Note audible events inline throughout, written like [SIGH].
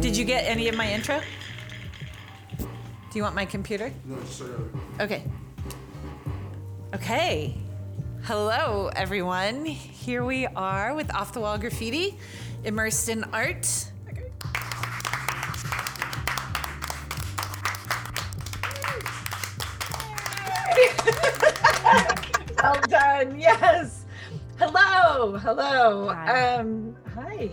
Did you get any of my intro? Do you want my computer? No, just start over. Okay. Okay. Hello, everyone. Here we are with Off the Wall Graffiti, immersed in art. [LAUGHS] well done. Yes. Hello. Hello. Hi. Um, hi.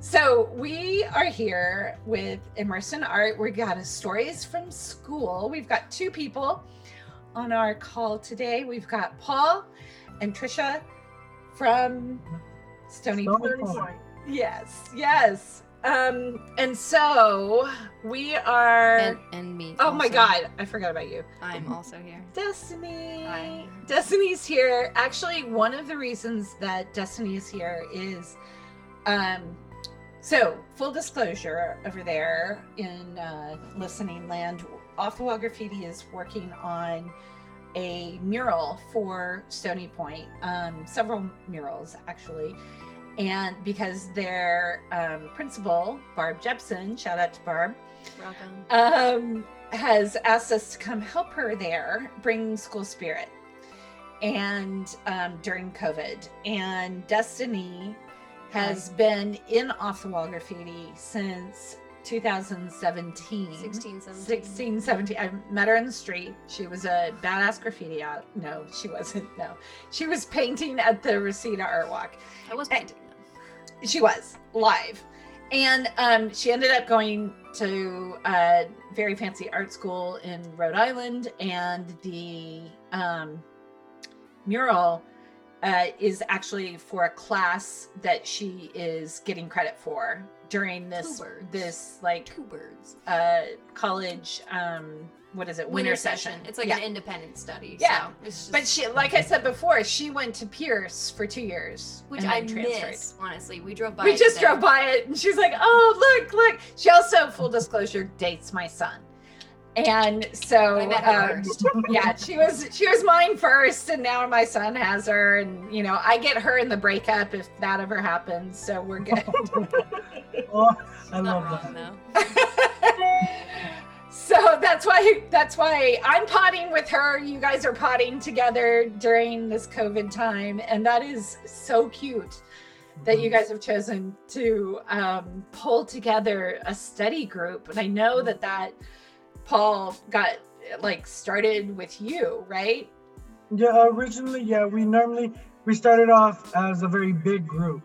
So we are here with Immersed in Art. We got a stories from school. We've got two people on our call today. We've got Paul and Trisha from Stony, Stony Point. Point. Yes, yes. Um, and so we are. and, and me. oh my. God, I forgot about you. I'm also here. Destiny. Hi. Destiny's here. Actually, one of the reasons that Destiny is here is um so full disclosure over there in uh, listening land off the wall graffiti is working on a mural for stony point um, several murals actually and because their um, principal barb jepson shout out to barb Welcome. um, has asked us to come help her there, bring school spirit, and um, during COVID. And Destiny has been in off the wall graffiti since 2017. 16, 17. 16, 17. I met her in the street. She was a badass graffiti out. No, she wasn't. No, she was painting at the Reseda Art Walk I was Eh, painting them. she was live and um, she ended up going to a very fancy art school in rhode island and the um, mural uh, is actually for a class that she is getting credit for during this this like Two birds. uh, college um, what is it winter, session. It's like Yeah. an independent study. Yeah. So it's just, but she like i said before she went to pierce for two years which I then transferred. miss, honestly. We drove by. we it just today. drove by it and she's like oh look look she also full disclosure dates my son and so I met her um, [LAUGHS] yeah she was she was mine first and now my son has her and you know i get her in the breakup if that ever happens so we're good [LAUGHS] [LAUGHS] Oh, I love wrong, that. [LAUGHS] so that's why that's why i'm potting with her. You guys are potting together during this covid time and that is so cute that you guys have chosen to um, pull together a study group. And i know that that paul got like started with you right? Yeah, originally, yeah, we normally we started off as a very big group.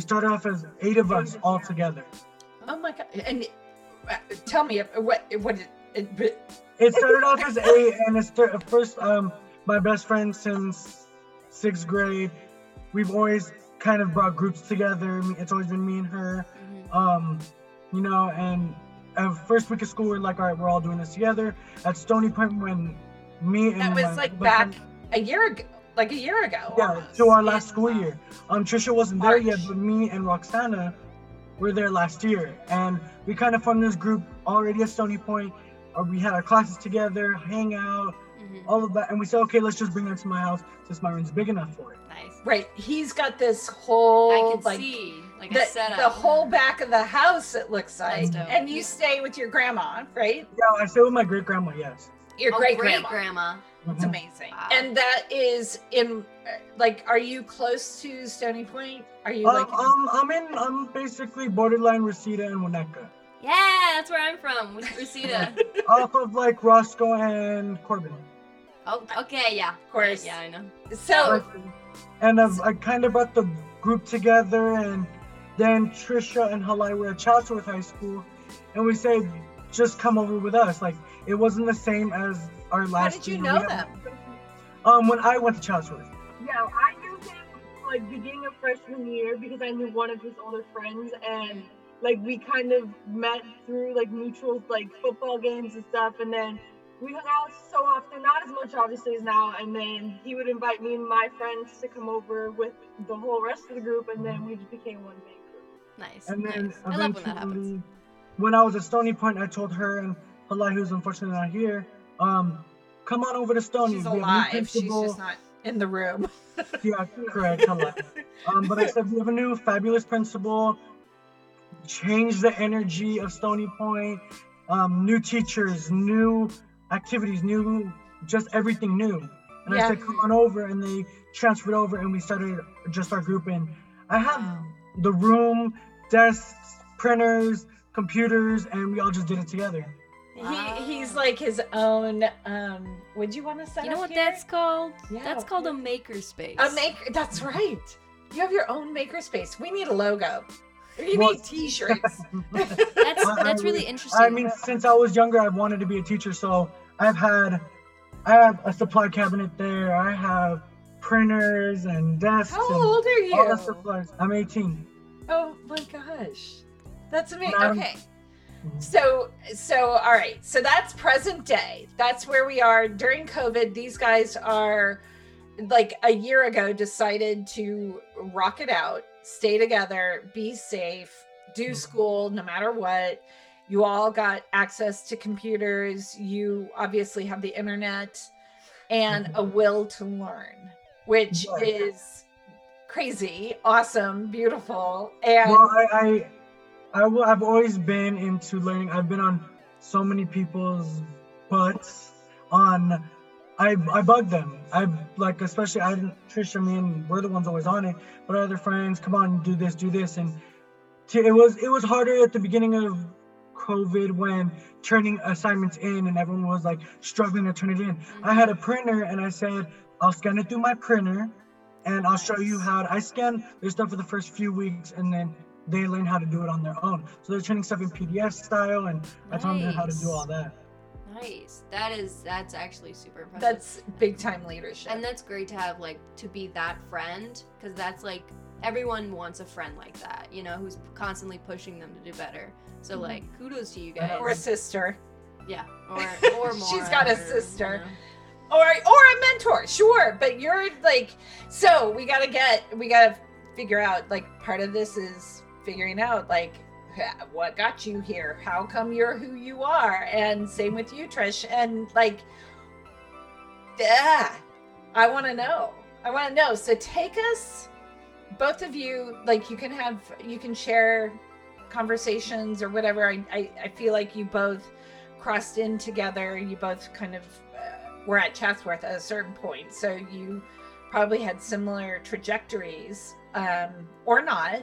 We started off as eight of us all together. oh my god and uh, tell me uh, what what it, it, started off as eight, and it's th- first um my best friend since sixth grade. We've always kind of brought groups together. It's always been me and her. Mhm. Um, you know, and uh, first week of school, we're like, all right, we're all doing this together. At Stony Point, when me and that was like back friend- a year ago like a year ago Yeah, almost. to our last In, school uh, year. Um, Trisha wasn't there yet, but me and Roxana were there last year, and we kind of formed this group already at Stony Point. Uh, we had our classes together, hang out, Mhm. all of that, and we said, okay, let's just bring them to my house since my room's big enough for it. Nice. Right. He's got this whole I can like see like the, a setup. the whole back of the house it looks like. And you Yeah. stay with your grandma, right? Yeah, I stay with my great grandma. Yes. Your oh, great great grandma. Grandma. It's Mhm. amazing. Wow. And that is in uh, like are you close to Stony Point? Are you Um, like um, I'm in. I'm basically borderline Reseda and Winnetka, Yeah, that's where I'm from. with Reseda. [LAUGHS] off of like Roscoe and Corbin. oh, okay, yeah. of course. Yeah, I know. So and I've, I kind of brought the group together, and then Trisha and Halai were at Chatsworth High School, and we said, just come over with us. Like it wasn't the same as our how last. did you year. know We had- them? Um, when I went to Chatsworth. Yeah, I knew him like beginning of freshman year because I knew one of his older friends and like we kind of met through like mutual like football games and stuff and then we hung out so often, not as much obviously as now. And then he would invite me and my friends to come over with the whole rest of the group, and then we just became one big group. Nice. And then nice. I love when that happens. eventually, when I was at Stony Point, I told her and Halai, who's unfortunately not here, um, come on over to Stony. She's We have a new alive. She's just not in the room. [LAUGHS] Yeah, correct. Halai. Um, but I said we have a new fabulous principal. Change the energy of Stony Point. Um, new teachers, new activities, new just everything new. And I said, come on over, and they transferred over, and we started just our group. And I have Wow. the room, desks, printers, computers, and we all just did it together. He he's like his own. Um, would you want to set You know up what here? that's called? Yeah. That's called a makerspace. a maker. That's right. You have your own makerspace. We need a logo. We Well- need T-shirts. [LAUGHS] [LAUGHS] That's that's really interesting. I mean, since I was younger, I've wanted to be a teacher, so I've had, I have a supply cabinet there. I have printers and desks How and old are you? all that supplies. I'm 18. Oh my gosh, that's amazing. Okay. So so all right, so that's present day. That's where we are during COVID. These guys are like a year ago decided to rock it out, stay together, be safe, do Mhm. school no matter what. You all got access to computers. You obviously have the internet and a will to learn, which is crazy, awesome, beautiful, and Well, I, I, I I've always been into learning. I've been on so many people's butts on. I, I bug them. I like, especially I didn't. Trisha, me, and we're the ones always on it. But other friends, come on, do this, do this, and it was it was harder at the beginning of COVID when turning assignments in and everyone was like struggling to turn it in. I had a mm-hmm. printer and I said, I'll scan it through my printer and I'll show you how to, I scan their stuff for the first few weeks and then they learn how to do it on their own. So they're turning stuff in PDF style and I taught them how to do all that. Nice. That is that's actually super impressive. that's big time leadership. and that's great to have like to be that friend because that's like everyone wants a friend like that, you know, who's constantly pushing them to do better. So Mhm. like kudos to you guys. or a sister, yeah. Or [LAUGHS] or more. She's got a sister. or or a mentor, sure. But you're like, so we gotta get, we gotta figure out. Like, part of this is figuring out like what got you here. How come you're who you are? And same with you, Trish. And like, yeah, I want to know. I want to know. So take us, both of you. Like, you can have, you can share conversations or whatever. I, I, I feel like you both crossed in together. You both kind of uh, were at Chatsworth at a certain point, so you probably had similar trajectories, um, or not.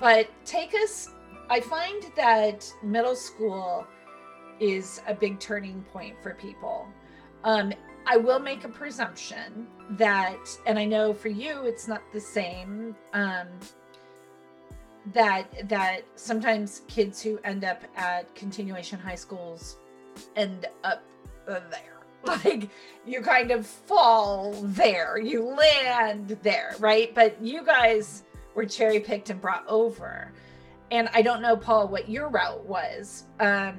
But take us. I find that middle school is a big turning point for people. Um, I will make a presumption that, and I know for you it's not the same. Um, that that sometimes kids who end up at continuation high schools end up there [LAUGHS] like you kind of fall there you land there right but you guys were cherry picked and brought over and i don't know paul what your route was um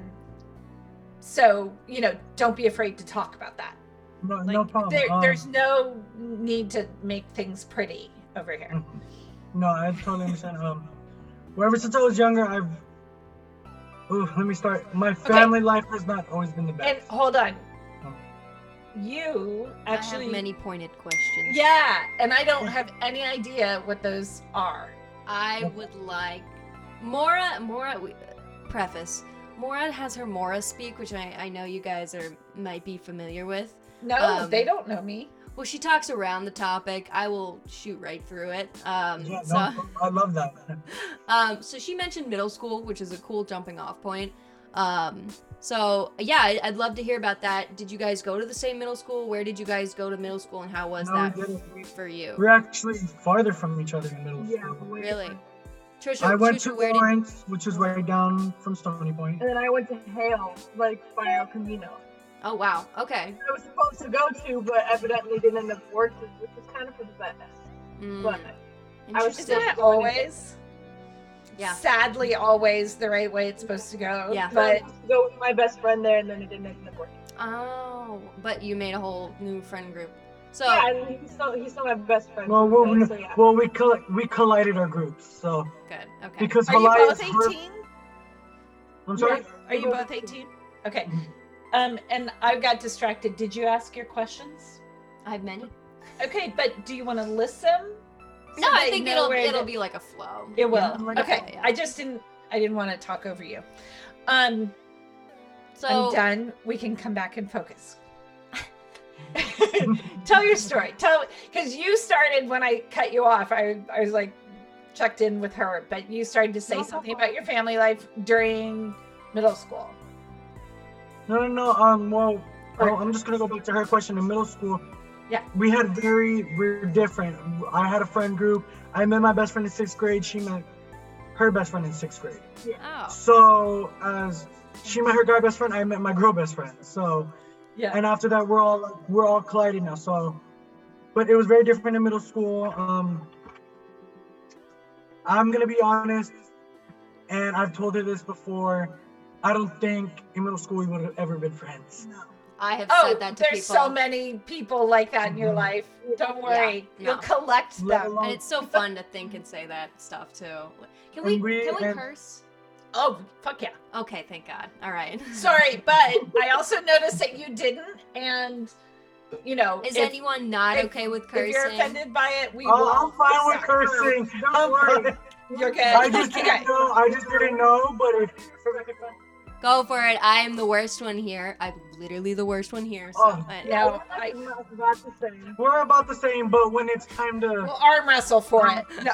so you know don't be afraid to talk about that No, like no problem. there, Um, there's no need to make things pretty over here Mhm. No, I totally understand. [LAUGHS] Um, ever since I was younger, I've. Ooh, let me start. My family life has not always been the best. and hold on. You I actually have many pointed questions. Yeah, and I don't [LAUGHS] have any idea what those are. I would like Mora. Mora. we- Preface. Mora has her Mora speak, which I, I know you guys are might be familiar with. No, Um, they don't know me. Well, she talks around the topic. I will shoot right through it. Um, yeah, so, no, I love that. [LAUGHS] um, so she mentioned middle school, which is a cool jumping off point. Um, so yeah, I- I'd love to hear about that. Did you guys go to the same middle school? Where did you guys go to middle school, and how was No, that we for you? We're actually farther from each other in middle Yeah, school. way Really? Trisha, I went Trisha, to where did Lawrence, which is right down from Stony Point. And then I went to Hale, like by El Camino. Oh wow. Okay. I was supposed to go to, but evidently didn't end up working, which is kind of for the best. Mm, But I was interesting. Isn't it always? Yeah. Sadly, always the right way it's supposed to go. Yeah. but I But was supposed to go with my best friend there, and then it didn't end up working. Oh, but you made a whole new friend group. So yeah, and he's still he's still my best friend. Well, to well, this we, day, so yeah. well, we coll- we collided our groups, so good. Okay. because Are you both is her- 18? I'm sorry. Yes, Are you both 18? Okay. Um, and I got distracted. Did you ask your questions? I have many. Okay, but do you want to list them? So No, I think it'll it'll to- be like a flow. It will. Yeah, like- okay. Yeah. I just didn't. I didn't want to talk over you. Um, So I'm done. We can come back and focus. [LAUGHS] Tell your story. Tell because you started when I cut you off. I I was like checked in with her, but you started to say No, something no. about your family life during middle school. No, no, no. Um, well, oh, I'm just gonna go back to her question. In middle school, Yeah. we had very, we're different. I had a friend group. I met my best friend in sixth grade. She met her best friend in sixth grade. oh, So as she met her guy best friend, I met my girl best friend. So Yeah. and after that, we're all we're all colliding now. So, but it was very different in middle school. Um, I'm gonna be honest, and I've told her this before. I don't think in middle school we would have ever been friends. I have Oh, said that to there's people. so many people like that in your Mhm. life. Don't Yeah, worry, no. you'll collect Let them. alone- and it's so [LAUGHS] fun to think and say that stuff too. Can we, we- can we and- curse? Oh, fuck yeah. Okay, thank God. All right. [LAUGHS] Sorry, but I [LAUGHS] also noticed that you didn't, and you know, Is if, anyone not if- okay with cursing? if you're offended by it, we will. Oh, I'm fine with cursing. Don't I'm worry. fine. You're good. I just okay. didn't know. I just didn't know. But if Go for it. I am the worst one here. I'm literally the worst one here. So, Oh. but- Yeah. No, we're I- about to say. we're about the same, but when it's time to, We'll arm wrestle for it. [LAUGHS] No.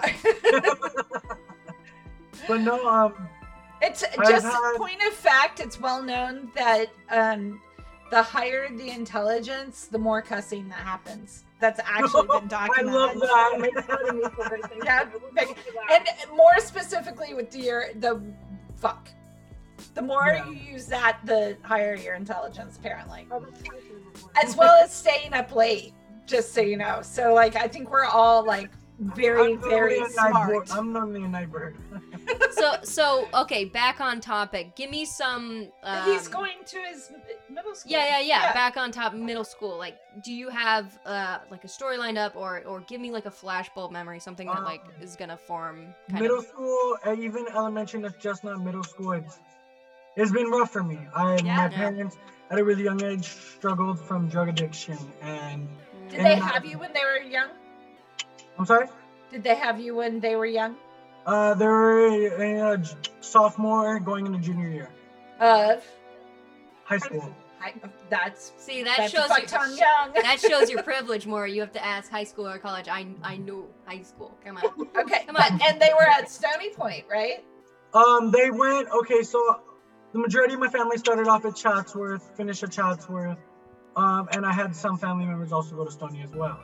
but no, um, It's I've just had- point of fact. It's well known that um, the higher the intelligence, the more cussing that happens. That's actually been [LAUGHS] documented. [LAUGHS] I documented. love that. Make fun of me for everything. Yeah, We'll make- go for that. and more specifically with your the fuck. The more Yeah. you use that, the higher your intelligence, apparently. That's fine. As well as staying up late, just so you know. So, like, I think we're all like very, I'm very normally a night smart. I'm normally a night bird. so so okay. Back on topic. Give me some. Um, He's going to his middle school. Yeah, yeah, yeah, Back on top, middle school. Like, do you have uh like a story lined up, or or give me like a flashbulb memory, something that like Um, is gonna form kind middle of. school, and even elementary, that's just not middle school. It's it's been rough for me. I Yeah. my Yeah. parents at a really young age struggled from drug addiction, and Did And they my- have you when they were young? I'm sorry. Did they have you when they were young? Uh, they were a sophomore going into junior year, Of high school. I, that's See, that that's shows fuck you. tongue [LAUGHS] young. that shows your [LAUGHS] privilege more. You have to ask high school or college. I I knew high school. Come on. okay, Come on. and they were at Stony Point, right? Um, they went okay. So the majority of my family started off at Chatsworth, finished at Chatsworth, um, and I had some family members also go to Stony as well.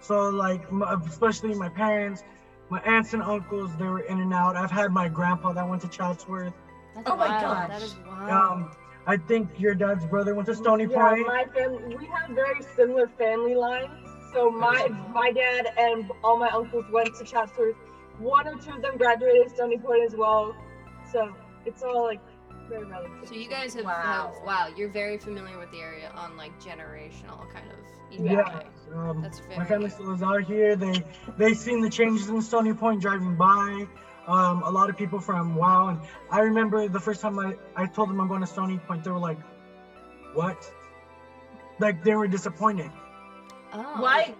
So like, m- especially my parents, my aunts and uncles, they were in and out. I've had my grandpa that went to Chatsworth. That's Oh my gosh. That is wild. Um, I think your dad's brother went to Stony yeah, Point. my family, we have very similar family lines. So my my dad and all my uncles went to Chatsworth. One or two of them graduated Stony Point as well. So it's all like very relative. so you guys have, Wow. have wow. You're very familiar with the area on like generational kind of. even Yeah, um, That's very. my family still is out here. They they've seen the changes in Stony Point driving by. Um, a lot of people from Wow, and I remember the first time I, I told them I'm going to Stony Point, they were like, "What?" Like they were disappointed. Oh. Why?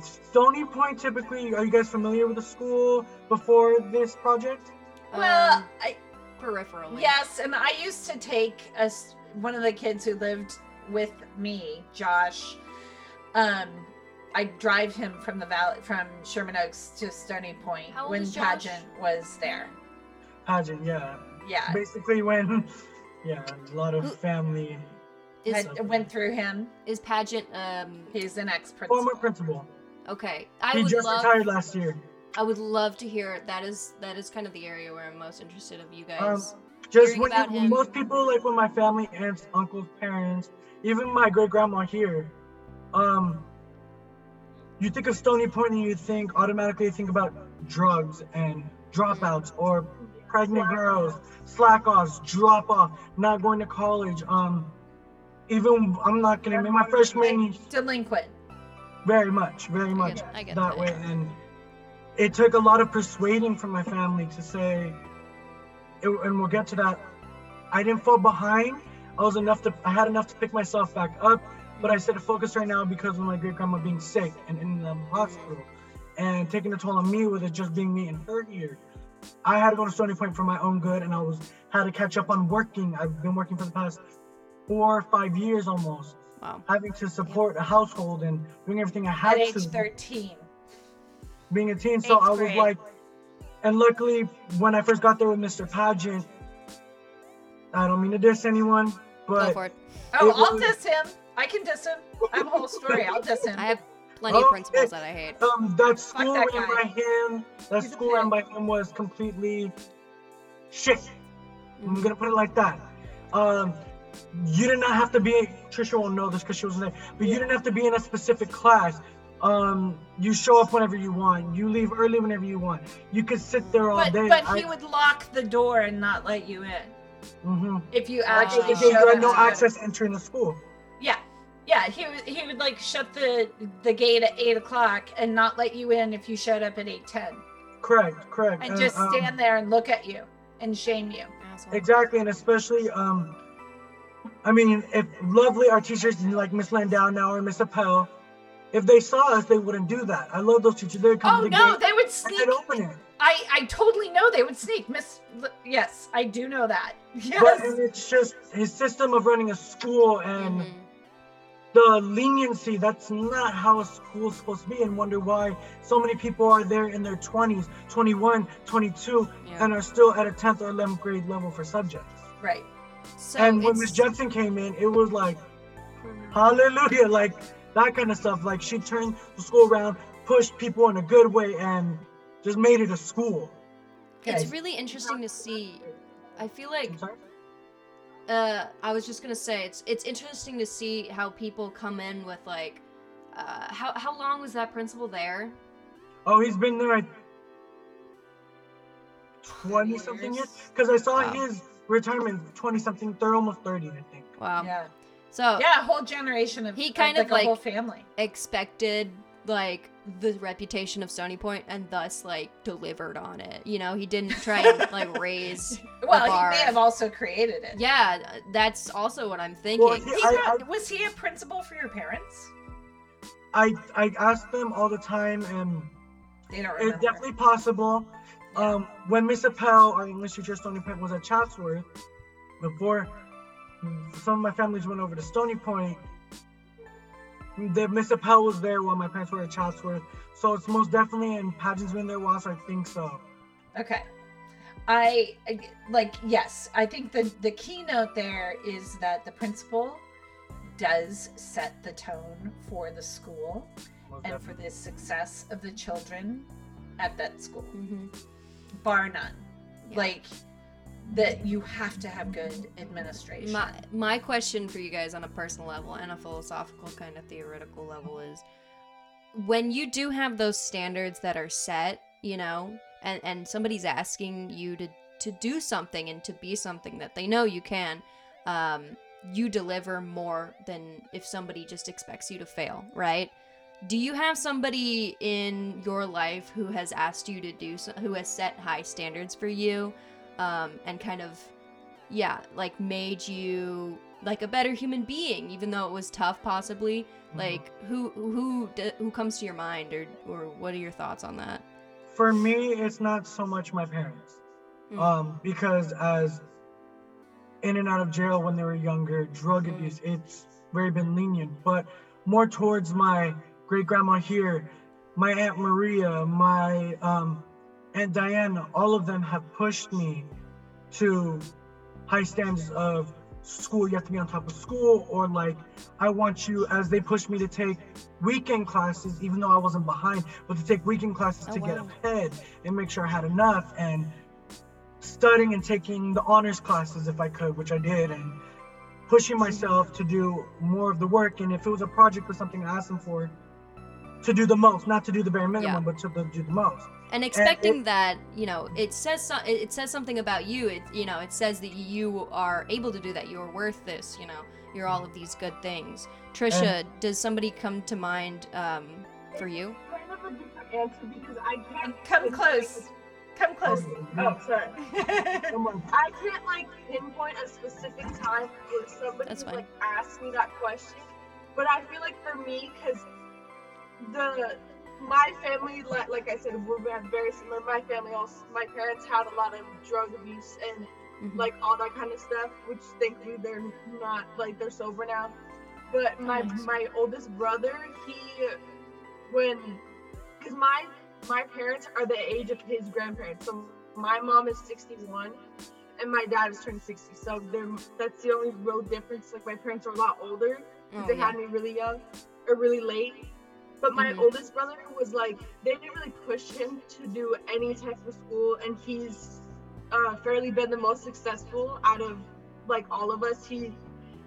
Stony Point typically, are you guys familiar with the school before this project? Well, Um, I, peripherally. yes, and I used to take us one of the kids who lived with me, Josh. Um, I drive him from the valley from Sherman Oaks to Stony Point How old when is Josh? pageant was there. Pageant, yeah. Yeah, Basically, when, [LAUGHS] yeah, a lot Who- of family. Is went through him. is pageant um He's an ex principal. Former principal. principal. okay? I He would just love. retired last year. I would love to hear. That is that is kind of the area where I'm most interested of you Um, guys. just when, you, most people like when my family aunts uncles parents even my great grandma here um you think of stony point and you think automatically you think about drugs and dropouts or pregnant girls slack offs drop off not going to college um even I'm not gonna make my freshman Delinquent. very much, very I much get, I get that that. way. And it took a lot of persuading from my family to say, it, and we'll get to that. I didn't fall behind. I was enough to, I had enough to pick myself back up. But I said to focus right now because of my great grandma being sick and in the hospital and taking a toll on me with it just being me and her here. I had to go to Stony Point for my own good and I was had to catch up on working. I've been working for the past four or five years almost, Wow. having to support a household and doing everything I had to do. At age thirteen. Being a teen. So Eighth I was grade. like, and luckily when I first got there with Mr. Pageant, I don't mean to diss anyone, Go but for it. Oh, It I'll was- diss him. I can diss him. I have a whole story. I'll diss him. I have plenty of Okay. principles that I hate. um, that school that ran guy. by him. That He's school ran by him was completely shit. I'm Mhm. gonna put it like that. Um, you did not have to be. Trisha won't know this because she wasn't there, but you didn't have to be in a specific class. Um, you show up whenever you want. You leave early whenever you want. You could sit there all But day. but he would lock the door and not let you in mm-hmm. if you actually Because you had up. no to- access entering the school. Yeah, yeah. He would he would like shut the the gate at eight o'clock and not let you in if you showed up at eight ten, Correct, correct. and just um, stand there and look at you and shame you. Exactly, and especially, um, I mean, if lovely our teachers like Miss Landau now or Miss Appel, if they saw us, they wouldn't do that. I love those teachers. They'd come Oh to the no, gate they would sneak. open it. I I totally know they would sneak. Miss, yes, I do know that. [LAUGHS] Yes. But it's just his system of running a school and Mhm. the leniency. That's not how a school's supposed to be, and wonder why so many people are there in their 20s, 21, 22, Yeah. and are still at a 10th or 11th grade level for subjects. right. So and when Miss Jepson came in, it was like. Hallelujah. Like that kind of stuff. Like she turned the school around, pushed people in a good way, and just made it a school. it's Okay. really interesting to see. I feel like I'm sorry? uh I was just gonna say it's it's interesting to see how people come in with like uh how how long was that principal there? Oh, he's been there 20 something years. Because I saw Wow. his retirement 20 something, they're almost 30, I think. Wow. yeah. So Yeah, a whole generation of He of, kind of, like, a whole family. expected like the reputation of Stony Point and thus like delivered on it. You know, he didn't try and [LAUGHS] like raise [LAUGHS] Well, he bar. may have also created it. Yeah, that's also what I'm thinking. Well, He I- pro- was he a principal for your parents? I, I ask them all the time, and They don't it's definitely possible. Um, when Miss Appel, our English teacher, Stony Point, was at Chatsworth, before some of my families went over to Stony Point, the Miss Appel was there while my parents were at Chatsworth. So it's most definitely, and Pageant's been there while, so I think so. Okay. I I- like yes, I think the the keynote there is that the principal does set the tone for the school Most and definitely. for the success of the children at that school, Mhm. bar none. Yeah. Like that you have to have good administration. My my question for you guys on a personal level and a philosophical kind of theoretical level is when you do have those standards that are set, you know, and and somebody's asking you to to do something and to be something that they know you can, um, you deliver more than if somebody just expects you to fail, right? Do you have somebody in your life who has asked you to do so, who has set high standards for you, um, and kind of yeah like made you like a better human being even though it was tough possibly Mhm. like who who who comes to your mind or or what are your thoughts on that For me, it's not so much my parents. Mm. Um, because as in and out of jail when they were younger, drug Mm. abuse, it's very been lenient, but more towards my great grandma here, my Aunt Maria, my um, Aunt Diana, all of them have pushed me to high standards of school. You have to be on top of school, or like, I want you, as they pushed me to take weekend classes, even though I wasn't behind, but to take weekend classes Oh, to get ahead and make sure I had enough and studying and taking the honors classes if I could, which I did, and pushing myself to do more of the work. And if it was a project or something I asked them for, to do the most, not to do the bare minimum, but to do the most. And expecting that you know it says so, it it says something about you. It you know it says that you are able to do that. You're worth this you know. You're all of these good things. Trisha does somebody come to mind um, for you? Kind of a different answer because I can't Come close. Come close. Oh, sorry. [LAUGHS] I can't like pinpoint a specific time where somebody That's would, like ask me that question, but I feel like for me, because the my family, like, like I said, we're very similar. My family also, my parents had a lot of drug abuse and Mhm. like all that kind of stuff, which thankfully they're not like they're sober now. But my Nice. my oldest brother, he when because my my parents are the age of his grandparents. So my mom is 61 and my dad is turning 60. So they're that's the only real difference. Like my parents are a lot older. Oh, they yeah. had me really young or really late. But my Mhm. oldest brother was like they didn't really push him to do any type of school and he's uh, fairly been the most successful out of like all of us. He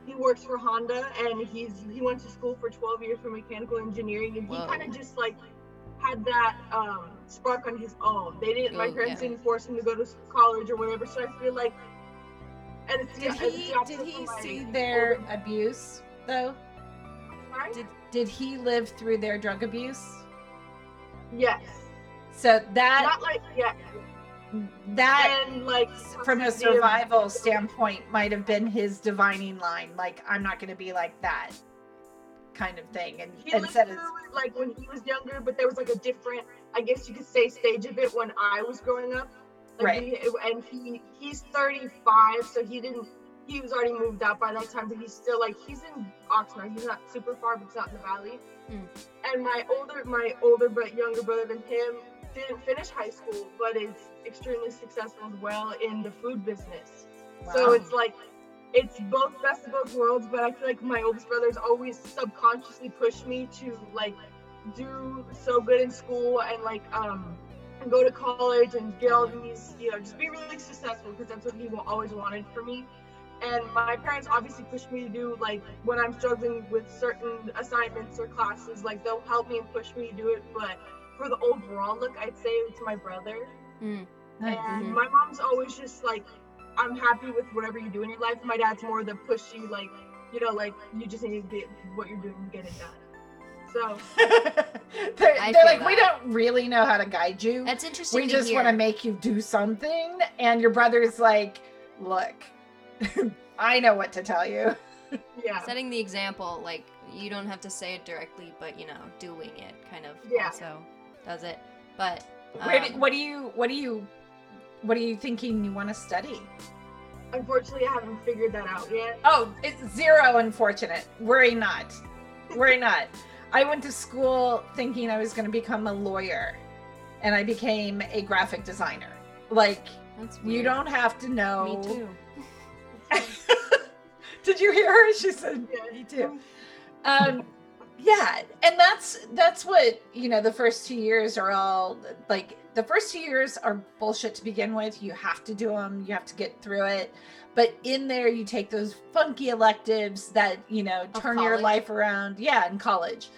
he works for Honda and he's he went to school for 12 years for mechanical engineering and he kind of just like had that um, spark on his own. They didn't my Oh, parents yeah. didn't force him to go to college or whatever. So I feel like and it's Did the he did he see their older- abuse though? Sorry? Did did he live through their drug abuse? Yes. So that Not like yeah. that and like from a survival standpoint might have been his divining line like i'm not going to be like that kind of thing and he lived instead of through it like when he was younger, but there was like a different, I guess you could say, stage of it when I was growing up. Like, Right. he- and he he's 35, so he didn't. He was already moved out by that time, but he's still like he's in Oxnard. He's not super far, but he's not in the valley. Hmm. And my older, my older but younger brother than him didn't finish high school, but is extremely successful as well in the food business. So it's like it's both best of both worlds, but I feel like my oldest brother's always subconsciously pushed me to like do so good in school and like um and go to college and get all these you know just be really successful because that's what he always wanted for me. And my parents obviously push me to do like when I'm struggling with certain assignments or classes, like they'll help me and push me to do it. But for the overall look, I'd say it's my brother. Mm. Nice. And Mhm. my mom's always just like, I'm happy with whatever you do in your life. My dad's more the pushy, like, you know, like you just need to get what you're doing and get it done. So [LAUGHS] they're, they're feel like we don't really know how to guide you that's interesting we to just want to make you do something and your brother's like look [LAUGHS] i know what to tell you [LAUGHS] yeah, setting the example like you don't have to say it directly but you know doing it kind of Yeah. also does it but Where do- um, what do you what do you what are you thinking you want to study unfortunately, I haven't figured that out yet. Oh, it's zero unfortunate. Worry not. Worry [LAUGHS] not. I went to school thinking I was going to become a lawyer, and I became a graphic designer. Like, that's you don't have to know. [LAUGHS] Did you hear her? She said, Yeah. "Me too." Um, yeah, and that's that's what you know. The first two years are all like the first two years are bullshit to begin with. You have to do them. You have to get through it. But in there, you take those funky electives that you know Of turn your life around. Yeah, in college,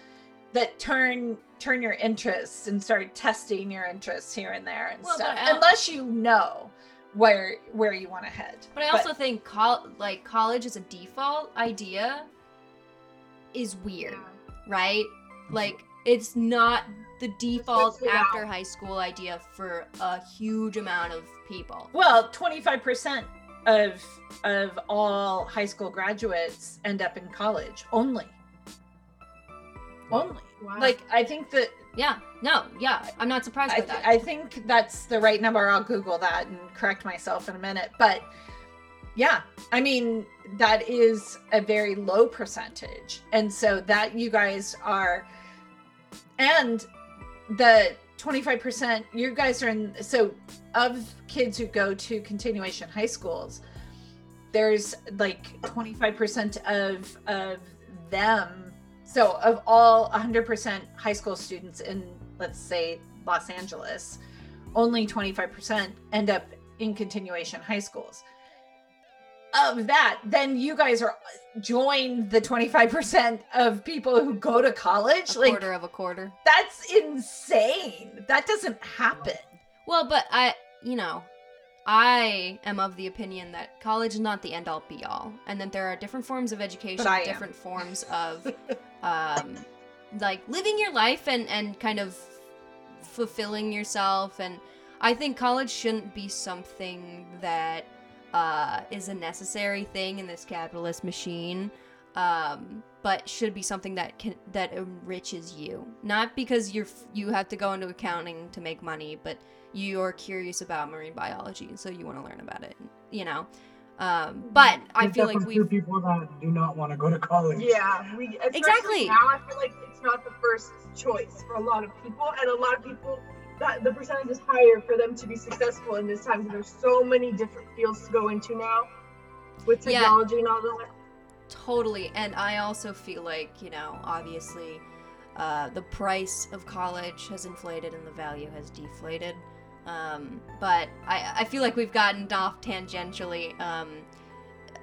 that turn turn your interests and start testing your interests here and there and Well, stuff. Unless you know where where you want to head. But I also think col- like college as a default idea is weird, right? Like it's not the default after out. high school idea for a huge amount of people. Well, 25% of of all high school graduates end up in college only. Only. Wow. Like I think that Yeah, no, yeah, I'm not surprised I, th- that. I think that's the right number. I'll Google that and correct myself in a minute. But yeah, I mean that is a very low percentage, and so that you guys are, and the 25% you guys are in so of kids who go to continuation high schools there's like 25% of of them so of all 100% high school students in let's say los angeles only 25% end up in continuation high schools of that, then you guys are join the 25% of people who go to college. A like quarter of a quarter. that's insane. That doesn't happen. Well, but I, you know, I am of the opinion that college is not the end all be all, and that there are different forms of education, I am. different forms of, [LAUGHS] um, like living your life and and kind of fulfilling yourself. And I think college shouldn't be something that uh, is a necessary thing in this capitalist machine. Um, but should be something that can that enriches you, not because you're you have to go into accounting to make money, but you're curious about marine biology, so you want to learn about it. You know, um, but I There's feel like definitely we people that do not want to go to college. Yeah, we Exactly. now. I feel like it's not the first choice for a lot of people, and a lot of people that the percentage is higher for them to be successful in this time. 'cause There's so many different fields to go into now with Yeah. technology and all that. Totally. And I also feel like, you know, obviously, uh, the price of college has inflated and the value has deflated. Um, but I, I feel like we've gotten off tangentially. Um,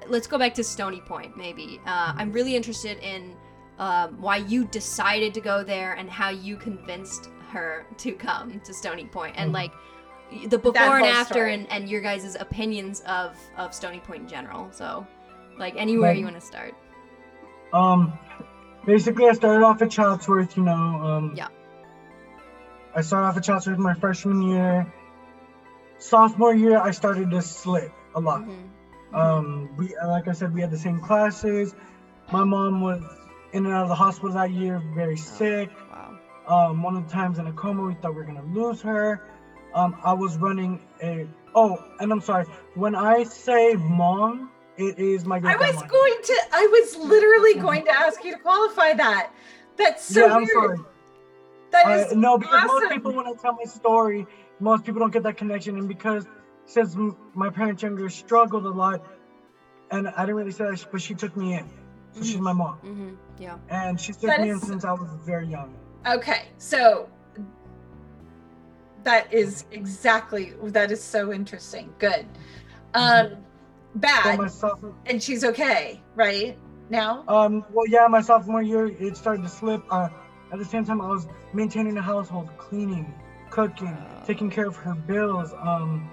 let's go back to Stony Point, maybe. Uh, I'm really interested in um, why you decided to go there and how you convinced her to come to Stony Point and Mhm. like the before and after story. and, and your guys' opinions of, of Stony Point in general. So, like, anywhere Right. you want to start. Um, basically, I started off at Chatsworth. You know. Um, Yeah. I started off at Chatsworth my freshman year. Sophomore year, I started to slip a lot. Mhm. Um, we, like I said, we had the same classes. My mom was in and out of the hospital that year, very sick. Wow. Um, one of the times in a coma, we thought we were gonna lose her. Um, I was running a. Oh, and I'm sorry. When I say mom, it is my grandma. I was going to I was literally going to ask you to qualify that. That's so yeah, I'm weird. sorry. That Uh, is no, because most people, when I tell my story, most people don't get that connection. And because since my parents younger struggled a lot, and I didn't really say that, but she took me in. So she's my mom, Mm-hmm. Yeah. and she took That me in since I was very young. Okay, so that is exactly that is so interesting. Good. Um So bad soph- and she's okay, right? Now? um, well, yeah, my sophomore year, it started to slip. Uh, at the same time, I was maintaining the household, cleaning, cooking, taking care of her bills. Um,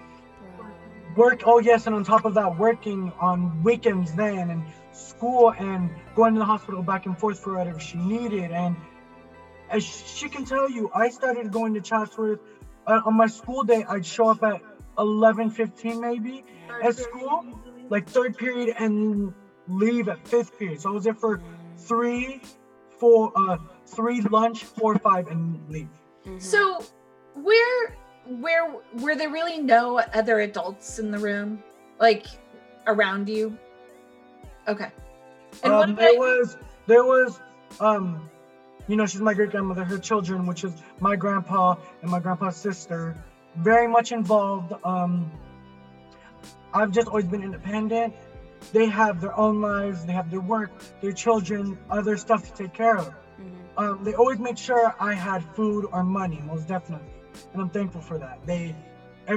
work oh yes and on top of that working on weekends then and school and going to the hospital back and forth for whatever she needed and as she can tell you i started going to chatsworth uh, on my school day i'd show up at 11 15 maybe at school like third period and leave at fifth period so i was there for three four uh three lunch four five and leave Mhm. So where where were there really no other adults in the room? Like around you? Okay. And um, about there was there was um you know she's my great grandmother her children which is my grandpa and my grandpa's sister very much involved um i've just always been independent they have their own lives they have their work their children other stuff to take care of. Um, they always made sure i had food or money most definitely and i'm thankful for that they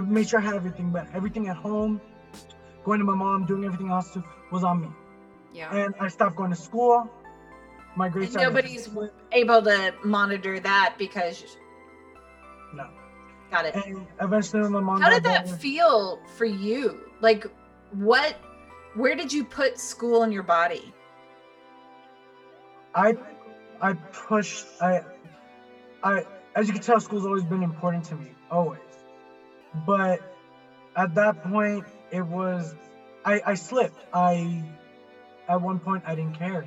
made sure i had everything but everything at home going to my mom doing everything else to, was on me Yeah. and I stopped going to school. My grades And nobody's slip. able to monitor that because no. got it. And eventually, my mom. How did that better- feel for you? Like what where did you put school in your body? I, I pushed. I, I. As you can tell, school's always been important to me, always. But at that point, it was. I I slipped. I. At one point, I didn't care.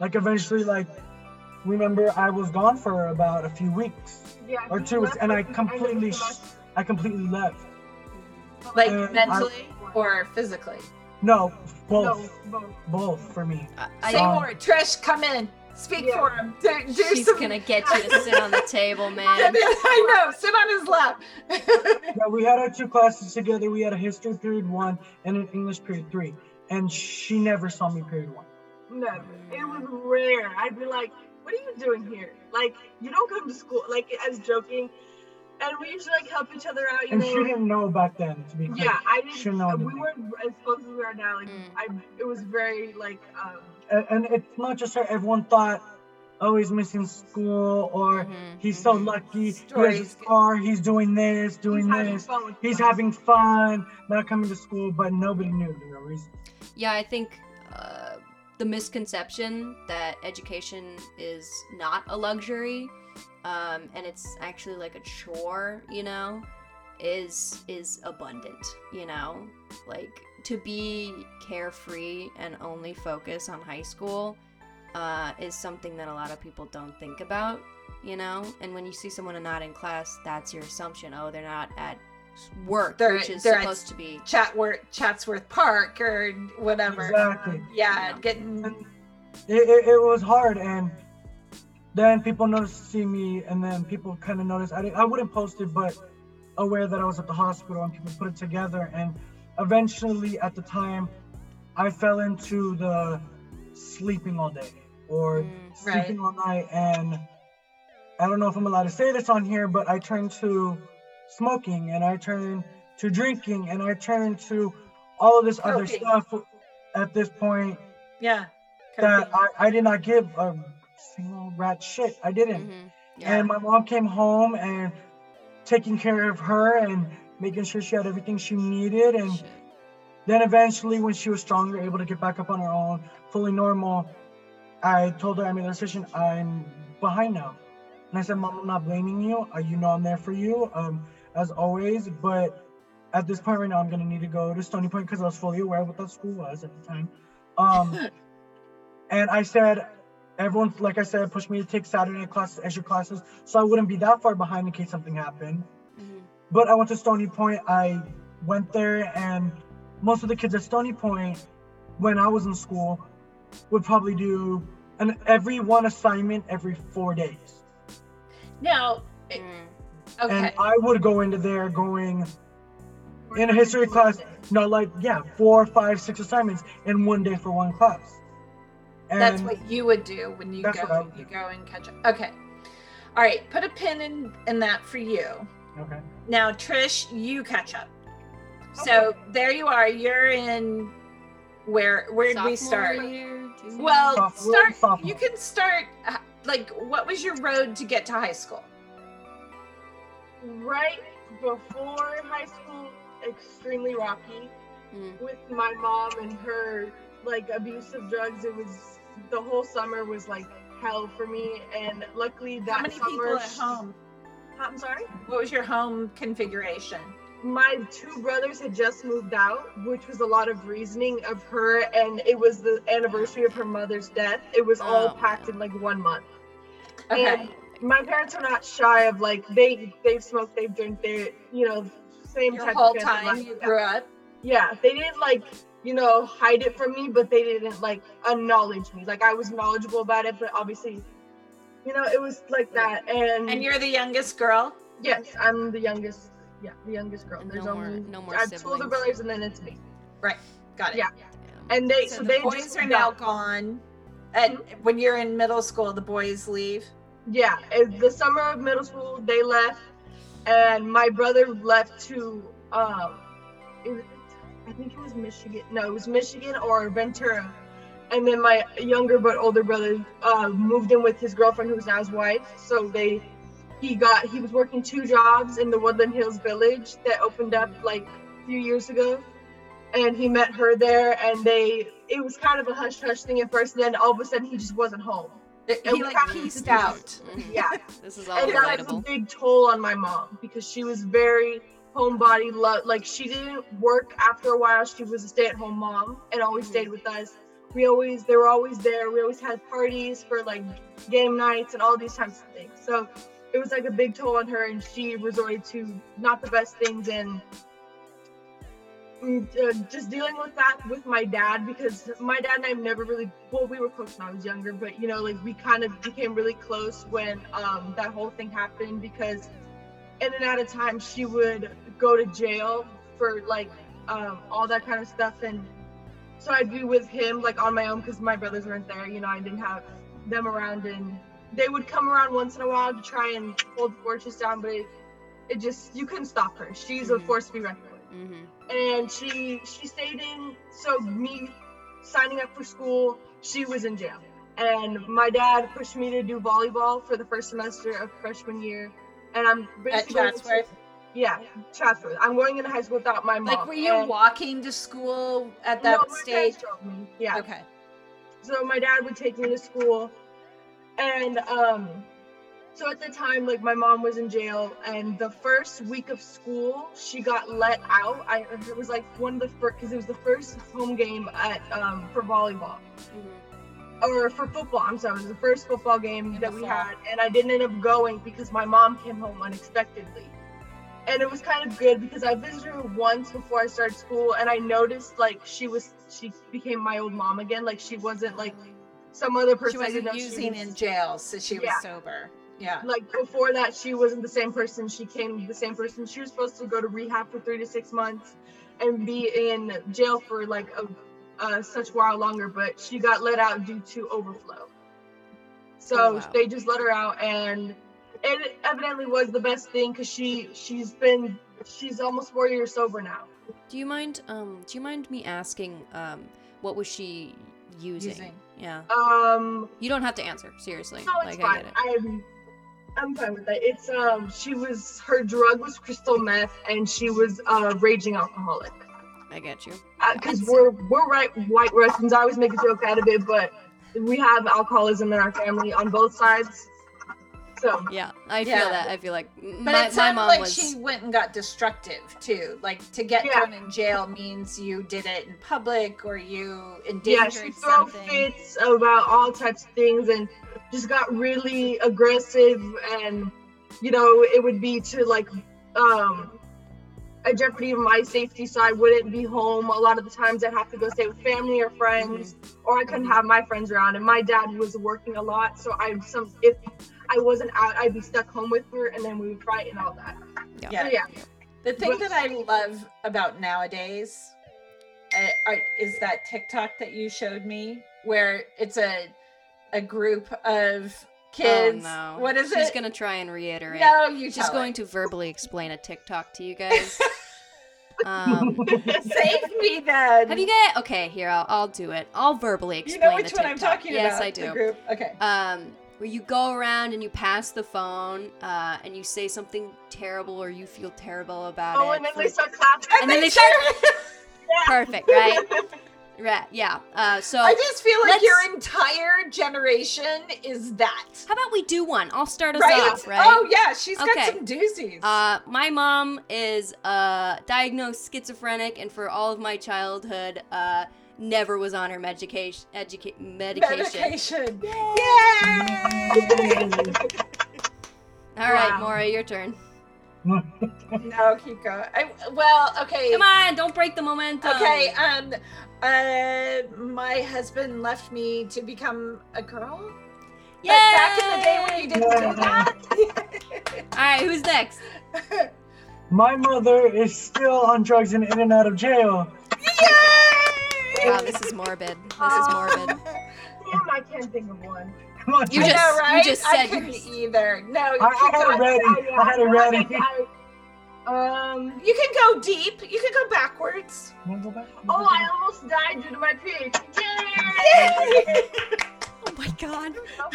Like eventually, like. Remember, I was gone for about a few weeks. Yeah, Or two weeks, and I at the end of the completely, sh- I completely left. Like I- mentally or physically? No, both, No, both. both for me. I, Say Um, more. Trish, come in. Speak Yeah. for him. Do, do she's some gonna get you to sit on the table, [LAUGHS] man. I know. Sit on his lap. [LAUGHS] Yeah, we had our two classes together. We had a history period one and an English period three, and she never saw me period one. Never. It was rare. I'd be like, "What are you doing here? Like, you don't come to school." Like, as joking, and we used to like help each other out. You And know. she didn't know back then, to be clear. yeah, I She didn't know didn't. We weren't as close as we are now. Like, Mm. I, it was very like, um, And, it's not just her. Everyone thought, oh, he's missing school, or Mhm, he's so mhm. lucky. He has a car. He's doing this, doing he's this. with He's having fun, not coming to school, but nobody knew the real reason. Yeah, I think uh, the misconception that education is not a luxury um, and it's actually like a chore, you know, is is abundant. You know, like to be carefree and only focus on high school uh, is something that a lot of people don't think about. You know, and when you see someone not in class, that's your assumption. Oh, they're not at work, They're- which is they're at supposed to be. Chatworth, Chatsworth Park or whatever. Exactly. Yeah, Yeah. getting it, it, it was hard, and then people noticed to see me, and then people kind of noticed. I, didn't- I wouldn't post it, but aware that I was at the hospital, and people put it together, and eventually, at the time, I fell into the sleeping all day or Mm. sleeping all night, and I don't know if I'm allowed to say this on here, but I turned to smoking, and I turned to drinking, and I turned to all of this other stuff. At this point, yeah. that. I, I did not give a single rat shit. I didn't. Mhm, Yeah. And my mom came home and taking care of her and making sure she had everything she needed. And Shit. then eventually, when she was stronger, able to get back up on her own, fully normal, I told her I made a decision. I'm behind now. And I said, Mom, I'm not blaming you. Uh, you know I'm there for you, um, as always. But at this point right now, I'm gonna need to go to Stony Point because I was fully aware of what that school was at the time. Um, [LAUGHS] and I said, everyone, like I said, pushed me to take Saturday classes, extra classes, so I wouldn't be that far behind in case something happened. But I went to Stony Point. I went there, and most of the kids at Stony Point, when I was in school, would probably do an every one assignment every four days. Now, Mm. okay. And I would go into there going in a history class, no, like yeah, four, five, six assignments in one day for one class. And That's what you would do when you That's what I go you go and catch up. Okay. All right, put a pin in in that for you. Okay. Now, Trish, you catch up. So there you are. You're in where where did we start? year, Well, Sophomore, start sophomore. you can start uh, like what was your road to get to high school? right before high school, extremely rocky Mm. with my mom and her like abuse of drugs. It was the whole summer was like hell for me, and luckily that How many summer. people at home? I'm sorry. What was your home configuration? my two brothers had just moved out, which was a lot of reasoning of her, and it was the anniversary of her mother's death. It was all Oh. packed in like one month. Okay. And my parents are not shy of like they they've smoked, they've drank, they you know same Your type whole of time life. you grew up. Yeah, they didn't like you know hide it from me, but they didn't like acknowledge me. Like I was knowledgeable about it, but obviously, you know, it was like that. And, And you're the youngest girl? yes, I'm the youngest. Yeah, the youngest girl. And There's no more- only no more I have two older brothers, and then it's me. Right. Got it. Yeah. Damn. And they So, so, the they boys just are now got- gone. And when you're in middle school, the boys leave. Yeah, it- the summer of middle school they left, and my brother left to um, it, I think it was Michigan. No, it was Michigan or Ventura. And then my younger but older brother uh, moved in with his girlfriend, who's now his wife. So they, he got he was working two jobs in the Woodland Hills Village that opened up like a few years ago, and he met her there. And they it was kind of a hush hush thing at first, and then all of a sudden he just wasn't home. He And we like pieced introduced- out. [LAUGHS] [LAUGHS] Yeah. This is all and that was a big toll on my mom because she was very homebody lo- like she didn't work after a while she was a stay-at-home mom and always Mhm. stayed with us we always they were always there. We always had parties for like game nights and all these types of things. So it was like a big toll on her and she resorted to not the best things and mm, uh, just dealing with that with my dad because my dad and I never really well we were close when I was younger but you know like we kind of became really close when um that whole thing happened because in and out of time she would go to jail for like um all that kind of stuff and so I'd be with him like on my own because my brothers weren't there you know I didn't have them around and they would come around once in a while to try and hold the fortress down but it, it just you couldn't stop her. She's a Mhm. force to be reckoned with. Mm-hmm. And she she stayed in. So me signing up for school, she was in jail. And my dad pushed me to do volleyball for the first semester of freshman year. And I'm At basically to- Chatsworth? Yeah, Chatsworth. I'm going into high school without my mom. Like, were you and- walking to school at No, that my stage? Yeah. Okay. so my dad would take me to school and um so at the time like my mom was in jail and the first week of school she got let out i it was like one of the first because it was the first home game at um for volleyball Mm-hmm. or for football i'm sorry it was the first football game that we had and i didn't end up going because my mom came home unexpectedly and it was kind of good because i visited her once before i started school and i noticed like she was she became my old mom again like she wasn't like some other person She wasn't using was- in jail, so she was Yeah. sober. Yeah. like before that she wasn't the same person she came the same person she was supposed to go to rehab for three to six months and be in jail for like a uh, such while longer but she got let out due to overflow so Oh, wow. they just let her out and it evidently was the best thing because she she's been she's almost four years sober now Do you mind? Um, do you mind me asking? Um, what was she using? Using. Yeah. um You don't have to answer. Seriously. no it's like I fine get it. i'm i'm fine with that it's um she was her drug was crystal meth and she was a raging alcoholic I get you. because That's- we're we're right white Russians. I always make a joke out of it, but we have alcoholism in our family on both sides. So Yeah, I Yeah. feel that. I feel like But my, it my sounded mom like was. she went and got destructive too. Like to get Yeah. thrown in jail means you did it in public or you endangered something. yeah, she something. fits about all types of things and just got really aggressive and you know it would be to like um a jeopardy of my safety so I wouldn't be home a lot of the times I'd have to go stay with family or friends or I couldn't have my friends around and my dad was working a lot so I'm some if I wasn't out I'd be stuck home with her and then we would fight and all that. Yeah. So yeah. The thing But- that I love about nowadays uh, is that TikTok that you showed me, where it's a a group of kids. Oh no. What is She's it? gonna try and reiterate. No, you She's tell going it. to verbally explain a TikTok to you guys. [LAUGHS] um, [LAUGHS] save me then. have you guys? Okay, here I'll, I'll do it. I'll verbally explain. You know which the one TikTok. I'm talking yes, about? Yes, I the do. group? Okay. Um, where you go around and you pass the phone, uh, and you say something terrible or you feel terrible about Oh, it. Oh, and then for- they start clapping. and then they start. [LAUGHS] Perfect, right? Right. Yeah. Uh, so I just feel like let's- your entire generation is that. how about we do one? I'll start us Right? off. Right. Oh yeah, she's Okay. got some doozies. Uh, my mom is uh, diagnosed schizophrenic, and for all of my childhood, uh, never was on her medication. Educa- medication. Medication. Yay! All right, Wow. Mora, your turn. no, keep going. I, well, okay. Come on, don't break the momentum. Okay, um, uh, my husband left me to become a girl. But back in the day when you didn't do that. [LAUGHS] All right, who's next? [LAUGHS] My mother is still on drugs and in and out of jail. Yay! Wow, this is morbid. This is morbid. [LAUGHS] Damn, I can't think of one. Come on, You I just- know, right? just I said couldn't either. No, I, keep I had it ready. I had it ready. I- Um. You can go deep. You can go backwards. Wanna go back? Oh, I almost died due to my pig. Yay! [LAUGHS] Oh my god. [LAUGHS]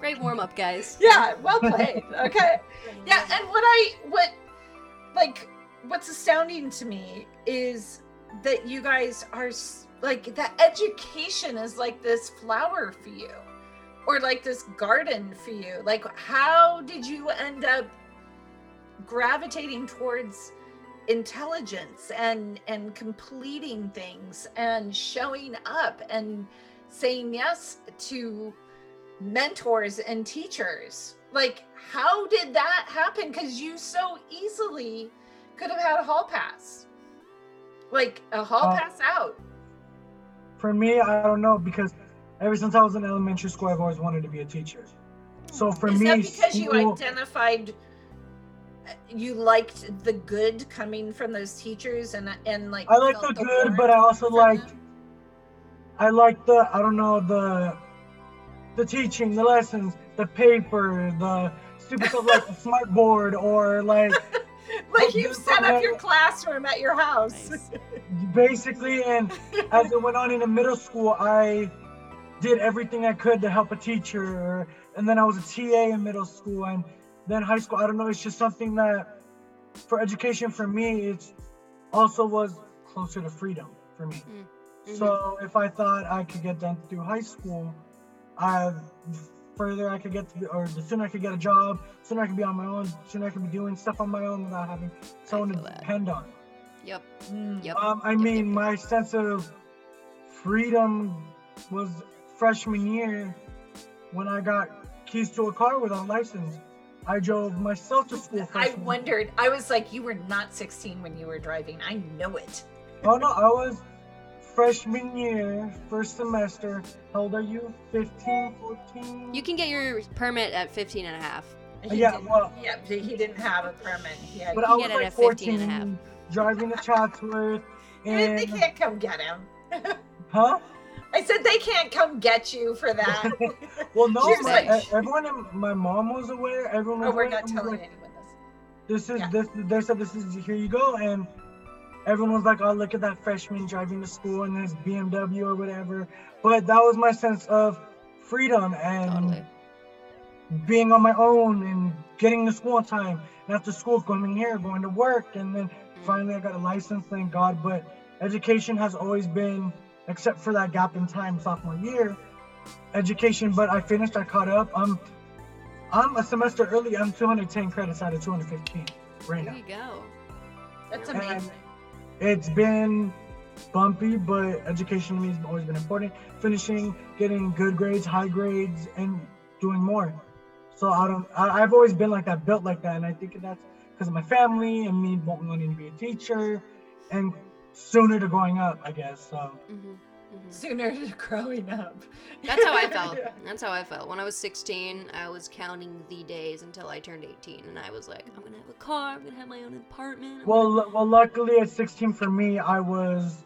Great warm up, guys. yeah, well played. Okay. Yeah, and what I what like what's astounding to me is that you guys are like that education is like this flower for you or like this garden for you. Like how did you end up gravitating towards intelligence and and completing things and showing up and saying yes to mentors and teachers. Like, how did that happen? Because you so easily could have had a hall pass, like a hall Uh, pass out. For me, I don't know because ever since I was in elementary school, I've always wanted to be a teacher. So for Is me, that because you identified? uh, You liked the good coming from those teachers, and and like I like felt the good, but I also liked them? I like the I don't know the the teaching, the lessons, the paper, the stupid stuff like [LAUGHS] a smart board or like [LAUGHS] [LAUGHS] like you set up your classroom at your house. Nice. [LAUGHS] basically and as it went on into middle school i did everything i could to help a teacher and then i was a ta in middle school and then high school i don't know it's just something that for education for me it's also was closer to freedom for me Mhm. so if i thought i could get done through high school i further i could get to or the sooner i could get a job sooner i could be on my own sooner i could be doing stuff on my own without having someone to that. depend on Yep. Mm. Yep. um, I Yep, mean, yep, my sense of freedom was freshman year when I got keys to a car without license. I drove myself to school. I freshman year. wondered. I was like, you were not 16 when you were driving. I know it. Oh no, I was freshman year, first semester. How old are you? 15, 14? You can get your permit at 15 and a half. He Yeah, didn't- well- yeah, he didn't have a permit. He had, But You I can was get it like at 15 14, and a half. driving to Chatsworth, [LAUGHS] And... they can't come get him. [LAUGHS] huh? I said they can't come get you for that. [LAUGHS] Well, no, my, like- everyone, in, my mom was aware. Everyone oh, was oh, we're aware. not and was telling like, anyone this. this is Yeah. this they said this is here you go and everyone was like oh look at that freshman driving to school in his bmw or whatever. But that was my sense of freedom and Totally. being on my own and getting to school on time. And after school coming here going to work and then finally i got a license thank god. But education has always been except for that gap in time sophomore year education. But i finished i caught up. I'm i'm a semester early. I'm 210 credits out of 215 right There now. you go. That's And amazing. It's been bumpy but education to me has always been important. Finishing getting good grades high grades and doing more. So i don't I, i've always been like that built like that and i think that's because of my family and me wanting to be a teacher and sooner to growing up i guess so. Hmm hmm Sooner to [LAUGHS] growing up. That's how I [LAUGHS] felt. That's how I felt. When I was 16, I was counting the days until I turned 18, and I was like, I'm gonna have a car, I'm gonna have my own apartment. I'm well lu- well luckily at 16 for me i was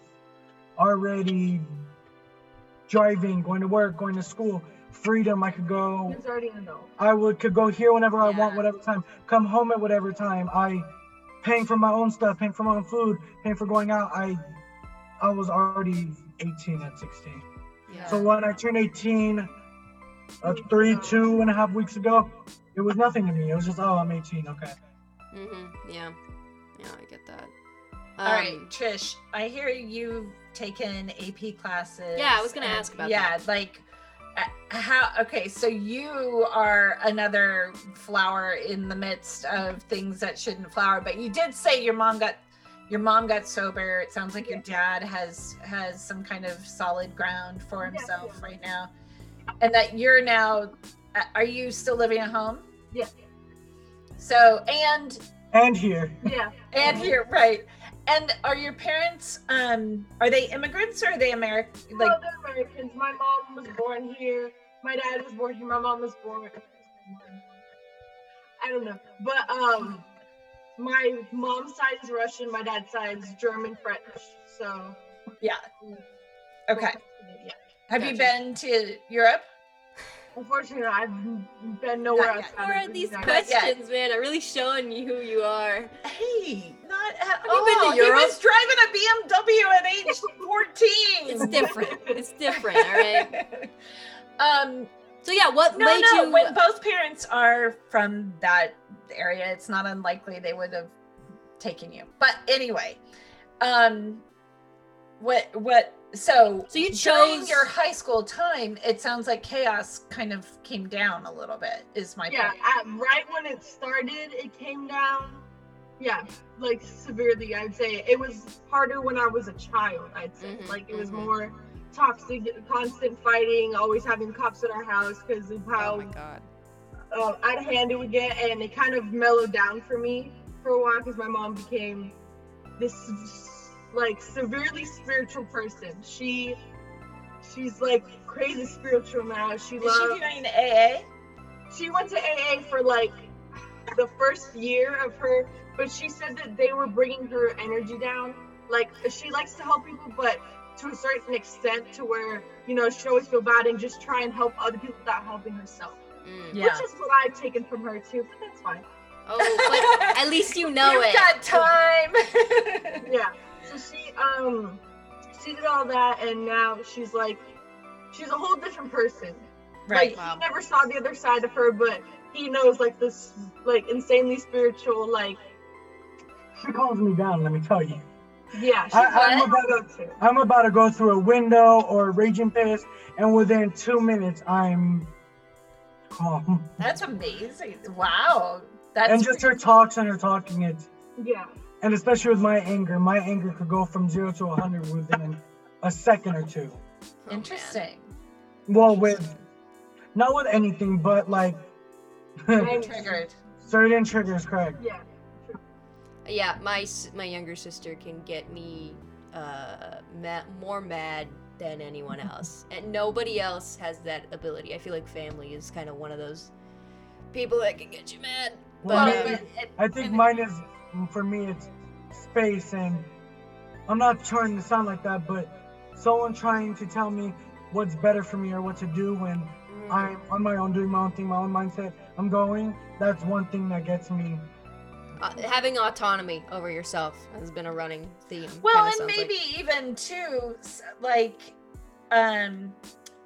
already driving going to work going to school freedom i could go He's already an adult. I would could go here whenever I want, whatever time. Come home at whatever time. I paying for my own stuff, paying for my own food, paying for going out. I I was already 18 at 16. yeah. So when I turned 18, uh, three, two and a half weeks ago, it was nothing to me. It was just, oh, I'm 18. Okay. Mm-hmm. Yeah. Yeah, I get that. All right, Um, Trish, I hear you've taken AP classes. Yeah, I was gonna ask about that. yeah, like uh, how okay, so you are another flower in the midst of things that shouldn't flower, but you did say your mom got your mom got sober. It sounds like your dad has has some kind of solid ground for Yeah. himself right now. And that you're now uh, are you still living at home? Yeah. So, and And here, Yeah. and here, right. And are your parents um are they immigrants or are they American like no, they're Americans. My mom was born here. My dad was born here. My mom was born. I don't know, but um, my mom's side is Russian. My dad's side is German, French. So yeah. Okay. Yeah. Have you been to Europe? Unfortunately, I've been nowhere Not yet. outside. What of are these United quest- questions, man? Are really showing you who you are. Hey, not at you been to all. Europe? He was driving a BMW at age [LAUGHS] 14. It's different. It's different, all right? [LAUGHS] um So yeah, what no, made no, you when both parents are from that area, it's not unlikely they would have taken you. But anyway, um what what so So you during chose- your high school time, it sounds like chaos kind of came down a little bit, is my Yeah, at, right when it started, it came down. Yeah, like severely, I'd say. It was harder when I was a child, I'd say. Mhm, like, it was mhm. more toxic, constant fighting, always having cops at our house because of Oh how my god. uh, out of hand it would get. And it kind of mellowed down for me for a while because my mom became this, like, severely spiritual person. She. She's like crazy spiritual now. She Is loves she doing AA? she went to AA for like the first year of her, but she said that they were bringing her energy down. Like she likes to help people, but to a certain extent, to where you know she always feel bad and just try and help other people without helping herself. Mm. Yeah. which is what I've taken from her too. But that's fine. Oh, but at least you know You've it. got time. [LAUGHS] Yeah. So she um she did all that, and now she's like she's a whole different person. right. Like Wow. he never saw the other side of her, but he knows like this like insanely spiritual like She calms me down, let me tell you. Yeah. She's I- I'm about to. I'm about to go through a window or a raging piss, and within two minutes, I'm calm. That's amazing. Wow. That's and just her talks and her talking, it. Yeah. and especially with my anger, my anger could go from zero to a hundred within a second or two. Oh, interesting. Well, with not with anything, but like And- [LAUGHS] Triggered. certain triggers, correct? Yeah. Yeah, my my younger sister can get me uh ma- more mad than anyone [LAUGHS] else, and nobody else has that ability. I feel like family is kind of one of those people that can get you mad. Well, But, I mean, it- I think mine is for me it's space and I'm not trying to sound like that, but someone trying to tell me what's better for me or what to do when mm, I'm on my own doing my own thing, my own mindset. I'm going. That's one thing that gets me. Uh, having autonomy over yourself has been a running theme. Well, and sounds like. maybe even too, like, um,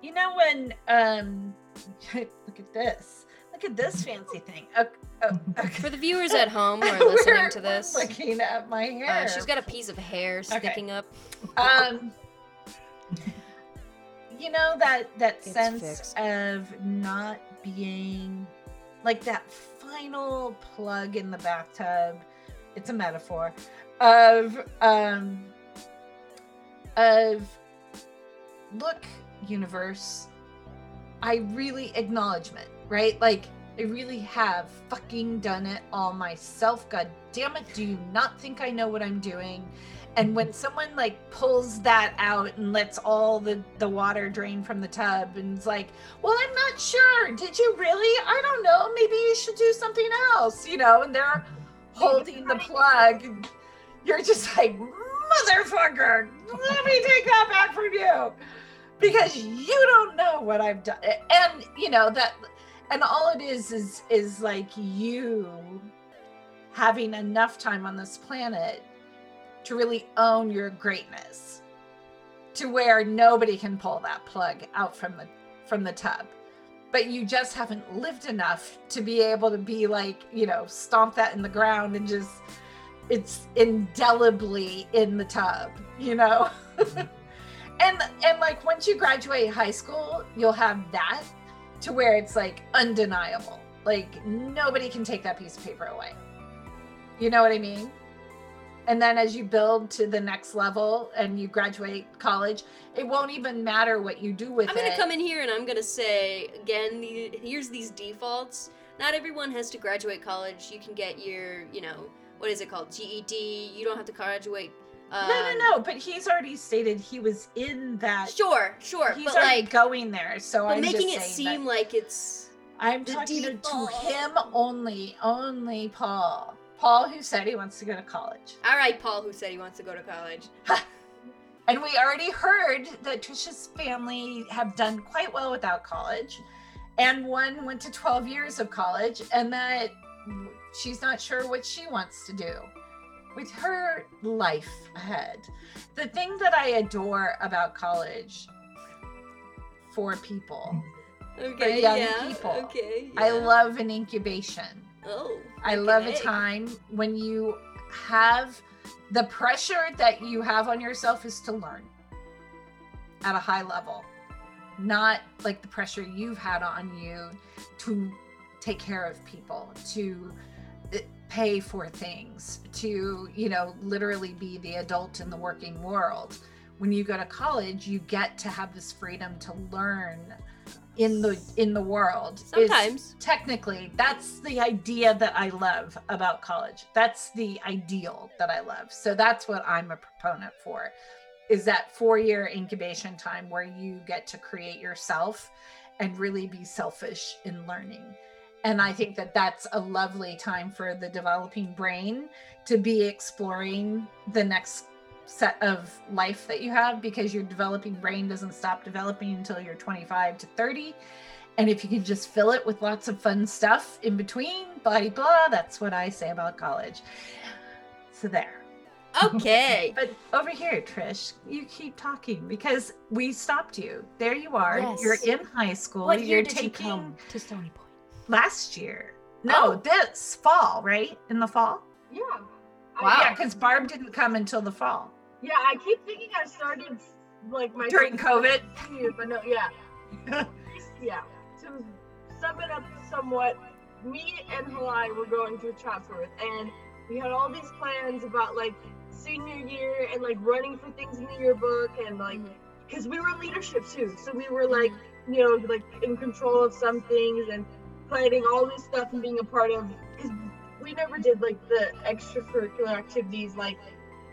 you know when um, [LAUGHS] look at this, look at this fancy thing. Okay, okay. For the viewers at home [LAUGHS] who are listening to this, looking at my hair. uh, she's got a piece of hair sticking up. um you know that that It's sense fixed. of not being like that final plug in the bathtub. It's a metaphor of um of look universe i really acknowledgement right? Like i really have fucking done it all myself. God damn it do you not think i know what i'm doing and when someone like pulls that out and lets all the the water drain from the tub and it's like well i'm not sure. Did you really? I don't know. Maybe you should do something else you know and they're holding the plug you're just like motherfucker let me take that back from you. Because you don't know what i've done. And you know that and all it is is is like you having enough time on this planet to really own your greatness to where nobody can pull that plug out from the from the tub. But you just haven't lived enough to be able to be like you know stomp that in the ground and just it's indelibly in the tub you know? Mm-hmm. [LAUGHS] And and like once you graduate high school you'll have that to where it's like undeniable. Like nobody can take that piece of paper away. You know what i mean and then as you build to the next level and you graduate college it won't even matter what you do with I'm it gonna come in here and I'm gonna say again. The, here's these defaults. Not everyone has to graduate college. You can get your, you know, what is it called, GED. You don't have to graduate. Um, no no no but he's already stated he was in that Sure, sure, he's but already like, going there so but i'm making it seem like it's i'm talking to, to him only only paul paul who said he wants to go to college all right. Paul, who said he wants to go to college. [LAUGHS] And we already heard that Trisha's family have done quite well without college. And one went to 12 years of college, and that she's not sure what she wants to do with her life ahead. The thing that I adore about college for people, Okay, young yeah. people. Okay. I love an incubation. Oh. I love a okay. time when you have the pressure that you have on yourself is to learn at a high level, not like the pressure you've had on you to take care of people, to uh, pay for things, to, you know, literally be the adult in the working world. When you go to college, you get to have this freedom to learn in the in the world Sometimes. technically that's the idea that i love about college. That's the ideal that i love. So that's what i'm a proponent for is that four year incubation time where you get to create yourself and really be selfish in learning. And i think that that's a lovely time for the developing brain to be exploring the next set of life that you have because your developing brain doesn't stop developing until you're 25 to 30 And if you can just fill it with lots of fun stuff in between, blah, blah, blah, that's what I say about college. So there. Okay. [LAUGHS] But over here, Trish, you keep talking because we stopped you. There you are. Yes. You're in high school. what You're year did you taking come to Stony Point? last year. No, Oh. this fall, right? In the fall? Yeah. Wow. Yeah, because Barb didn't come until the fall yeah, I keep thinking I started like my during COVID. but no, yeah. [LAUGHS] yeah. To sum it up somewhat, me and Halai were going through Chatsworth, and we had all these plans about like senior year and like running for things in the yearbook, and like mm-hmm. because we were in leadership too, so we were mm-hmm. like you know like in control of some things and planning all this stuff and being a part of because we never did like the extracurricular activities like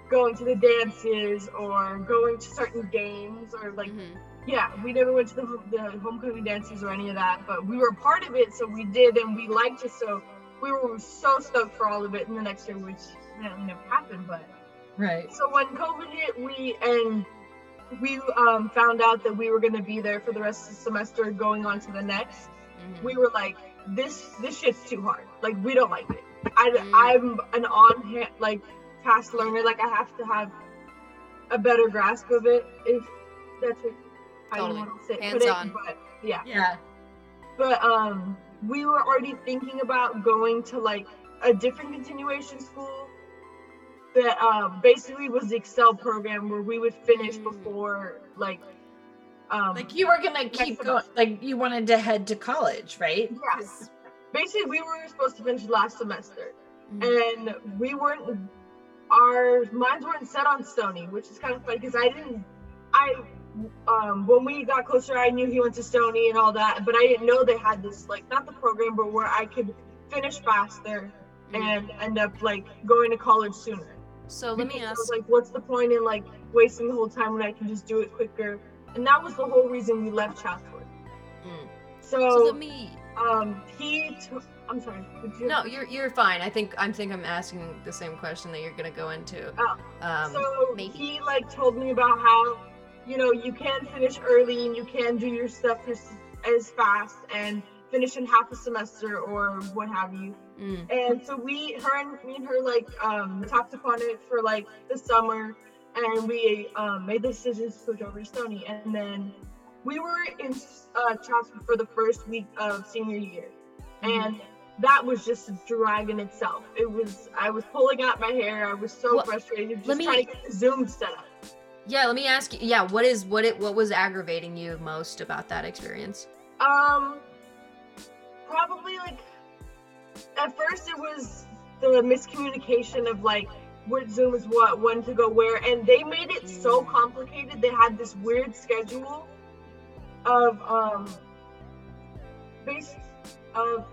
going to the dances or going to certain games or like Mhm. yeah, we never went to the, the homecoming dances or any of that, but we were part of it, so we did, and we liked it. So we were so stoked for all of it in the next year, which you know, never happened. But Right. so when COVID hit, we and we um, found out that we were going to be there for the rest of the semester, going on to the next. Mhm. We were like, this this shit's too hard. Like we don't like it. I, Mm. I'm an on hand like fast learner. Like I have to have a better grasp of it if that's what how Totally. you want to say, put Hands it. on. But yeah, Yeah. but um, we were already thinking about going to like a different continuation school that um basically was the Excel program where we would finish Mm. before like um Like you were gonna keep going. Like you wanted to head to college, right? Yes. basically we were supposed to finish last semester Mhm. and we weren't our minds weren't set on Stony, which is kind of funny because I didn't I um when we got closer I knew he went to Stony and all that, but I didn't know they had this like not the program but where I could finish faster Mhm. and end up like going to college sooner. So let me Because I ask. like, what's the point in like wasting the whole time when I can just do it quicker? And that was the whole reason we left Chatsworth. Mm. So, So let me. Um he I'm sorry. you- No, you're you're fine. I think I think I'm asking the same question that you're gonna go into. Oh, Um, so maybe. he like told me about how you know you can finish early and you can do your stuff as, as fast and finish in half a semester or what have you mm, and so we her and me and her like um talked upon it for like the summer and we um, made the decision to switch over to stony and then we were in uh Chatsworth for the first week of senior year and that was just a drag in itself it was i was pulling out my hair i was so Well, frustrated just let me- trying to get the zoom set up yeah, let me ask you. Yeah, what is what it what was aggravating you most about that experience? Um, probably like at first it was the miscommunication of like what Zoom is what, when to go where, and they made it so complicated. They had this weird schedule of um, base of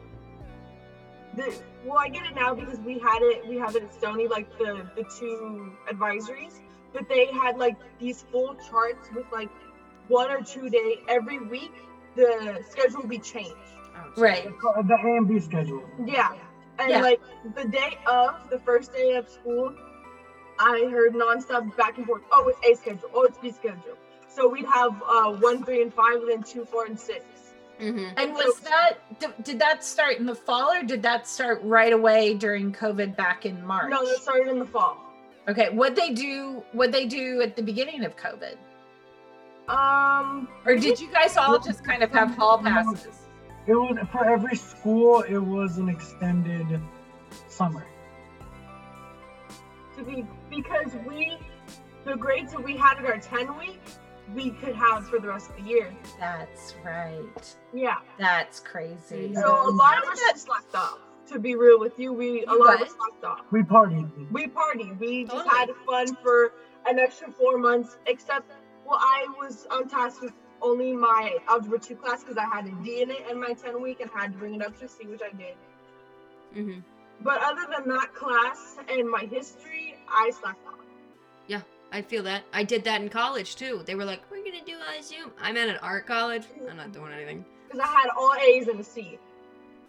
the. Well, I get it now because we had it. We have it at Stony, like the the two advisories, but they had like these full charts with like one or two day every week. The schedule would be changed. Right. The A and B schedule. Yeah. And Yeah. like the day of the first day of school, I heard nonstop back and forth. Oh, it's A schedule. Oh, it's B schedule. So we'd have uh, one, three, and five, and then two, four, and six. Mm-hmm. And was that did, did that start in the fall or did that start right away during COVID back in March? No, that started in the fall. Okay, what they do? What they do at the beginning of COVID, Um, or did you guys all just kind of have hall passes? It was for every school. It was an extended summer. to be because we, the grades that we had at our ten week, we could have for the rest of the year. That's right. Yeah. That's crazy. So a lot of us just slacked off. To be real with you, we a You lot of us slacked off. We partied. we partied. We just Totally. had fun for an extra four months. Except, well, I was on task with only my algebra two class because I had a D in it in my ten week and had to bring it up to C, which I did. Mm-hmm. But other than that class and my history, I slacked off. I feel that. I did that in college too. They were like, "We're gonna do a Zoom." I'm at an art college. I'm not doing anything. Because I had all A's and a C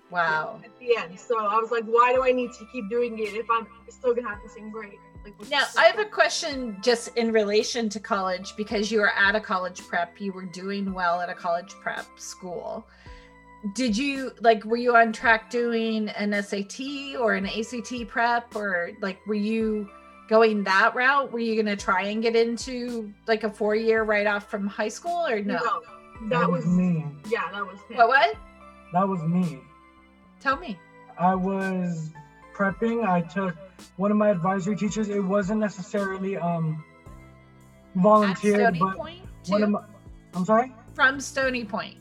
Wow. at the end. So I was like, why do I need to keep doing it if I'm still gonna have the same grade? Like, Now, I have a question just in relation to college because you were at a college prep, you were doing well at a college prep school. did you like were you on track doing an SAT or an ACT prep or like were you going that route? Were you going to try and get into like a four year right off from high school or no? No, that was me. yeah, that was him. What what? That was me. Tell me. I was prepping. I took one of my advisory teachers. It wasn't necessarily um At volunteered, Stony but Point one of my. I'm sorry. From Stony Point.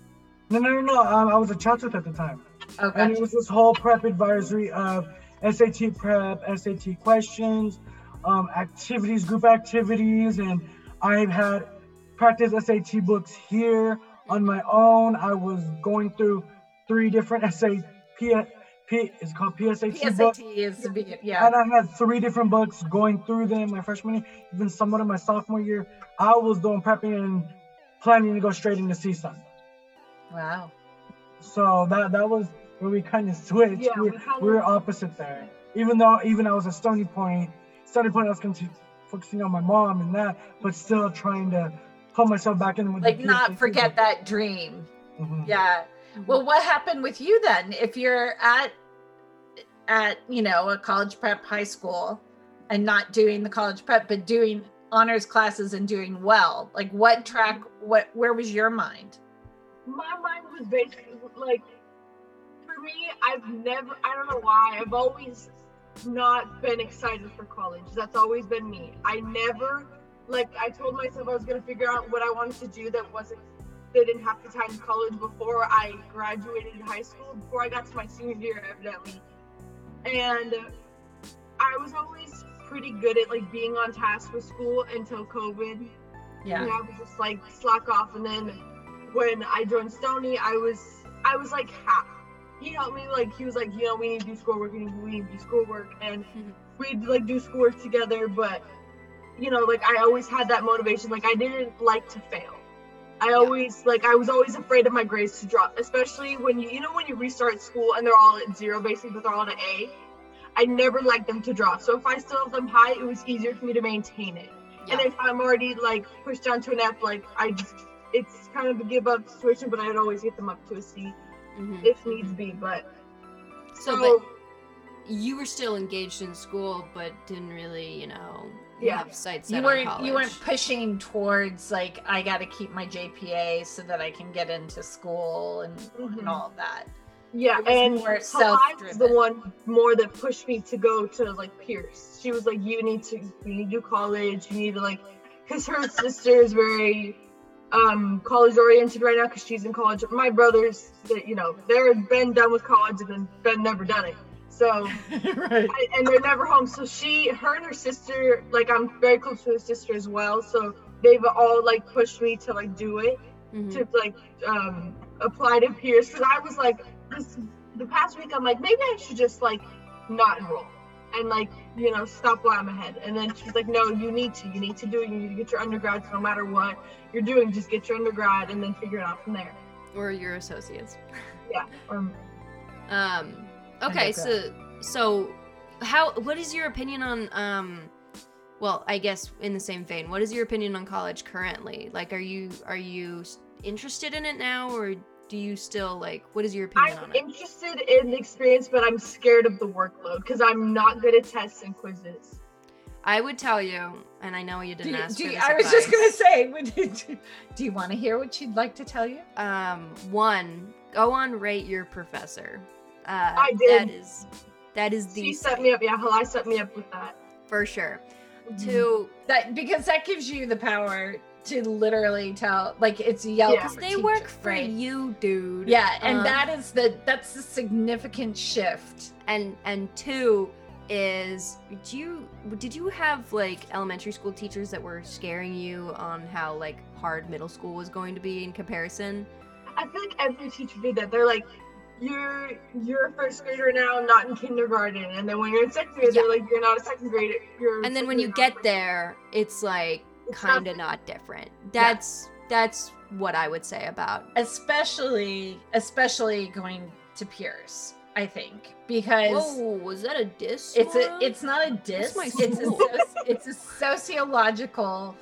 No, no, no, no. Um, I was a Chatsworth at the time, Oh, and it was this whole prep advisory of SAT prep, SAT questions, um, activities, group activities, and I've had practice SAT books here on my own. I was going through three different [LAUGHS] SAT. P, P, it's called PSAT books. PSAT is to yeah. And I had three different books going through them my freshman year, even somewhat in my sophomore year. I was doing prepping and planning to go straight into CSUN. Wow. So that that was where we kind of switched. Yeah, we, we we were opposite there. Even though even I was at Stony Point, Stony Point I was conti- focusing on my mom and that, but still trying to pull myself back in with Like the not forget book. that dream. Mhm. Yeah. Well, what happened with you then? If you're at at you know a college prep high school and not doing the college prep, but doing honors classes and doing well, like what track? What where was your mind? my mind was basically like for me i've never i don't know why i've always not been excited for college that's always been me i never like i told myself i was going to figure out what i wanted to do that wasn't that didn't have to time college before i graduated high school before i got to my senior year evidently and i was always pretty good at like being on task with school until covid Yeah. and I was just like slack off. And then when I joined Stony, I was I was like half. He helped me like he was like, you know, we need to do schoolwork, we need, we need to do schoolwork, and [LAUGHS] we'd like do schoolwork together. But you know, like I always had that motivation. Like I didn't like to fail. I always like I was always afraid of my grades to drop, especially when you you know when you restart school and they're all at zero basically, but they're all at an A. I never liked them to drop. So if I still have them high, it was easier for me to maintain it. And if I'm already like pushed down to an F, like I just, it's kind of a give up situation, but I'd always get them up to a C Mhm. if needs be. But So, so, but you were still engaged in school, but didn't really, you know, Yeah. have sights You weren't you weren't pushing towards like I got to keep my GPA so that I can get into school and, and Mhm. all of that. yeah, and more Halai was the one more that pushed me to go to like Pierce. She was like, you need to, you need to college. You need to like, because her sister is very um college oriented right now because she's in college. My brothers, that you know, they're been done with college and then been never done it. So [LAUGHS] right. I, and they're never home. So she, her and her sister, like I'm very close to her sister as well. So they've all like pushed me to like do it, Mhm. to like um apply to Pierce. Cause I was like, this the past week, I'm like, maybe I should just like not enroll and like you know stop while I'm ahead. And then she's like, no, you need to, you need to do it. You need to get your undergrad. So no matter what you're doing, just get your undergrad and then figure it out from there. or your associates. [LAUGHS] Yeah. Um, Um. Okay, so so how? What is your opinion on um? Well, I guess in the same vein, what is your opinion on college currently? Like, are you are you interested in it now, or do you still like? What is your opinion I'm on it? interested in the experience, but I'm scared of the workload because I'm not good at tests and quizzes. I would tell you, and I know you didn't you- ask do for you- this I was just gonna say, [LAUGHS] you, do you want to hear what she'd like to tell you? Um, one, go on rate your professor. Uh, I did. That is, that is the She set me up. Yeah, Halai set me up with that. for sure. Mm-hmm. Two, That because that gives you the power to literally tell, like it's Yelp. Yeah. they teachers, work for right? you, dude. Yeah, and Um, that is the that's the significant shift. and and two is do you did you have like elementary school teachers that were scaring you on how like hard middle school was going to be in comparison I feel like every teacher did that. They're like, you're you're a first grader now, not in kindergarten, and then when you're in second grade, they're like, you're not a second grader. You're. and then when you get there it's like It's kind of not different that's that's what i would say about Especially especially going to Pierce, I think. Because whoa was that a diss it's a it's not a diss it's a it's a sociological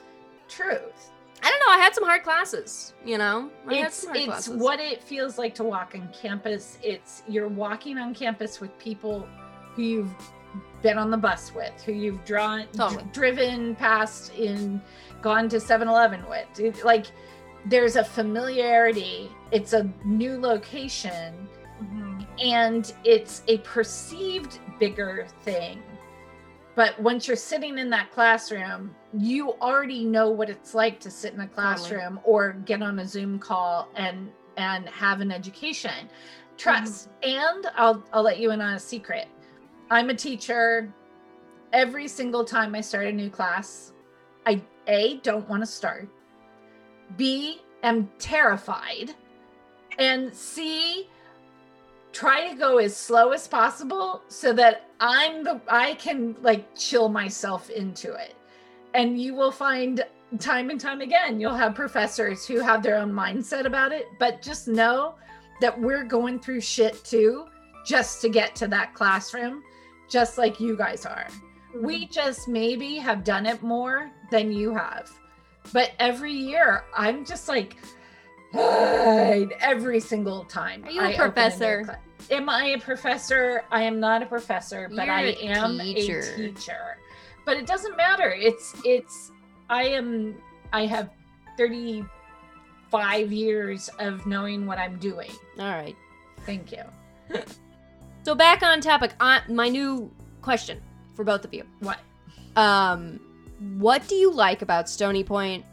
truth I don't know. I had some hard classes. You know, I it's it's classes. what it feels like to walk on campus it's you're walking on campus with people who you've been on the bus with who you've drawn Totally. dr- driven past in gone to 7-eleven with. It- like there's a familiarity it's a new location Mhm. and it's a perceived bigger thing. But once you're sitting in that classroom you already know what it's like to sit in a classroom or get on a zoom call and and have an education. Trust. And i'll i'll let you in on a secret i'm a teacher. Every single time i start a new class i a don't want to start. B am terrified. And c try to go as slow as possible so that I'm the I can like chill myself into it. And you will find time and time again you'll have professors who have their own mindset about it, but just know that we're going through shit too just to get to that classroom just like you guys are. We mm-hmm. just maybe have done it more than you have. But every year I'm just like every single time. Are you a I professor? Am I a professor? I am not a professor, but You're I a am teacher. a teacher. But it doesn't matter. It's it's I am I have 35 years of knowing what I'm doing. All right. Thank you. [LAUGHS] So back on topic. On my new question for both of you. What? Um, what do you like about Stony Point?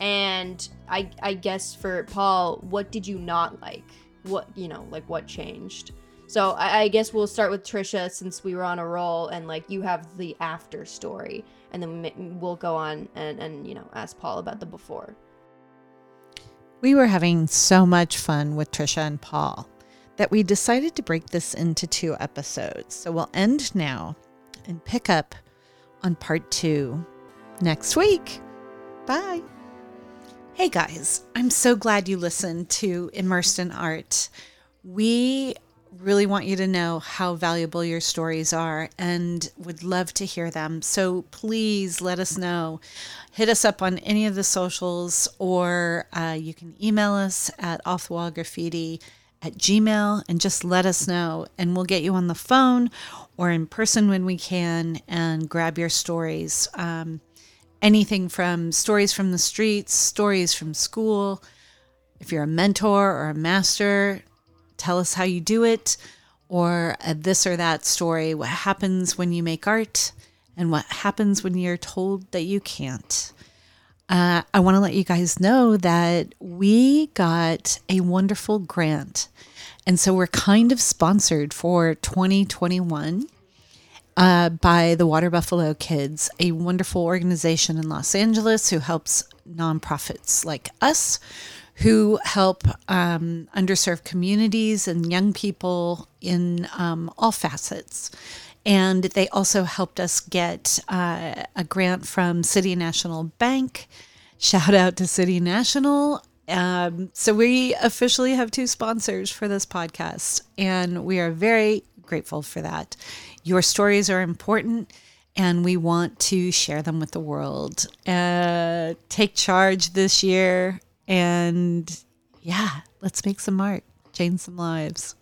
And I I guess for Paul, what did you not like? What you know, like what changed? So I, I guess we'll start with Trisha since we were on a roll, and like you have the after story, and then we'll go on and and you know ask Paul about the before. We were having so much fun with Trisha and Paul that we decided to break this into two episodes. So we'll end now and pick up on part two next week. Bye. Hey guys, I'm so glad you listened to Immersed in Art. We really want you to know how valuable your stories are and would love to hear them. So please let us know. Hit us up on any of the socials, or uh, you can email us at offthewallgraffiti at gmail and just let us know. And we'll get you on the phone or in person when we can and grab your stories. Um, anything from stories from the streets, stories from school. If you're a mentor or a master, tell us how you do it, or a this or that story. What happens when you make art, and what happens when you're told that you can't. Uh, I want to let you guys know that we got a wonderful grant. And so we're kind of sponsored for 2021 uh, by the Water Buffalo Kids, a wonderful organization in Los Angeles who helps nonprofits like us who help um, underserved communities and young people in um, all facets. And they also helped us get uh, a grant from City National Bank. Shout out to City National. Um, so we officially have two sponsors for this podcast, and we are very grateful for that. Your stories are important, and we want to share them with the world. Uh, take charge this year, and yeah, let's make some art, change some lives.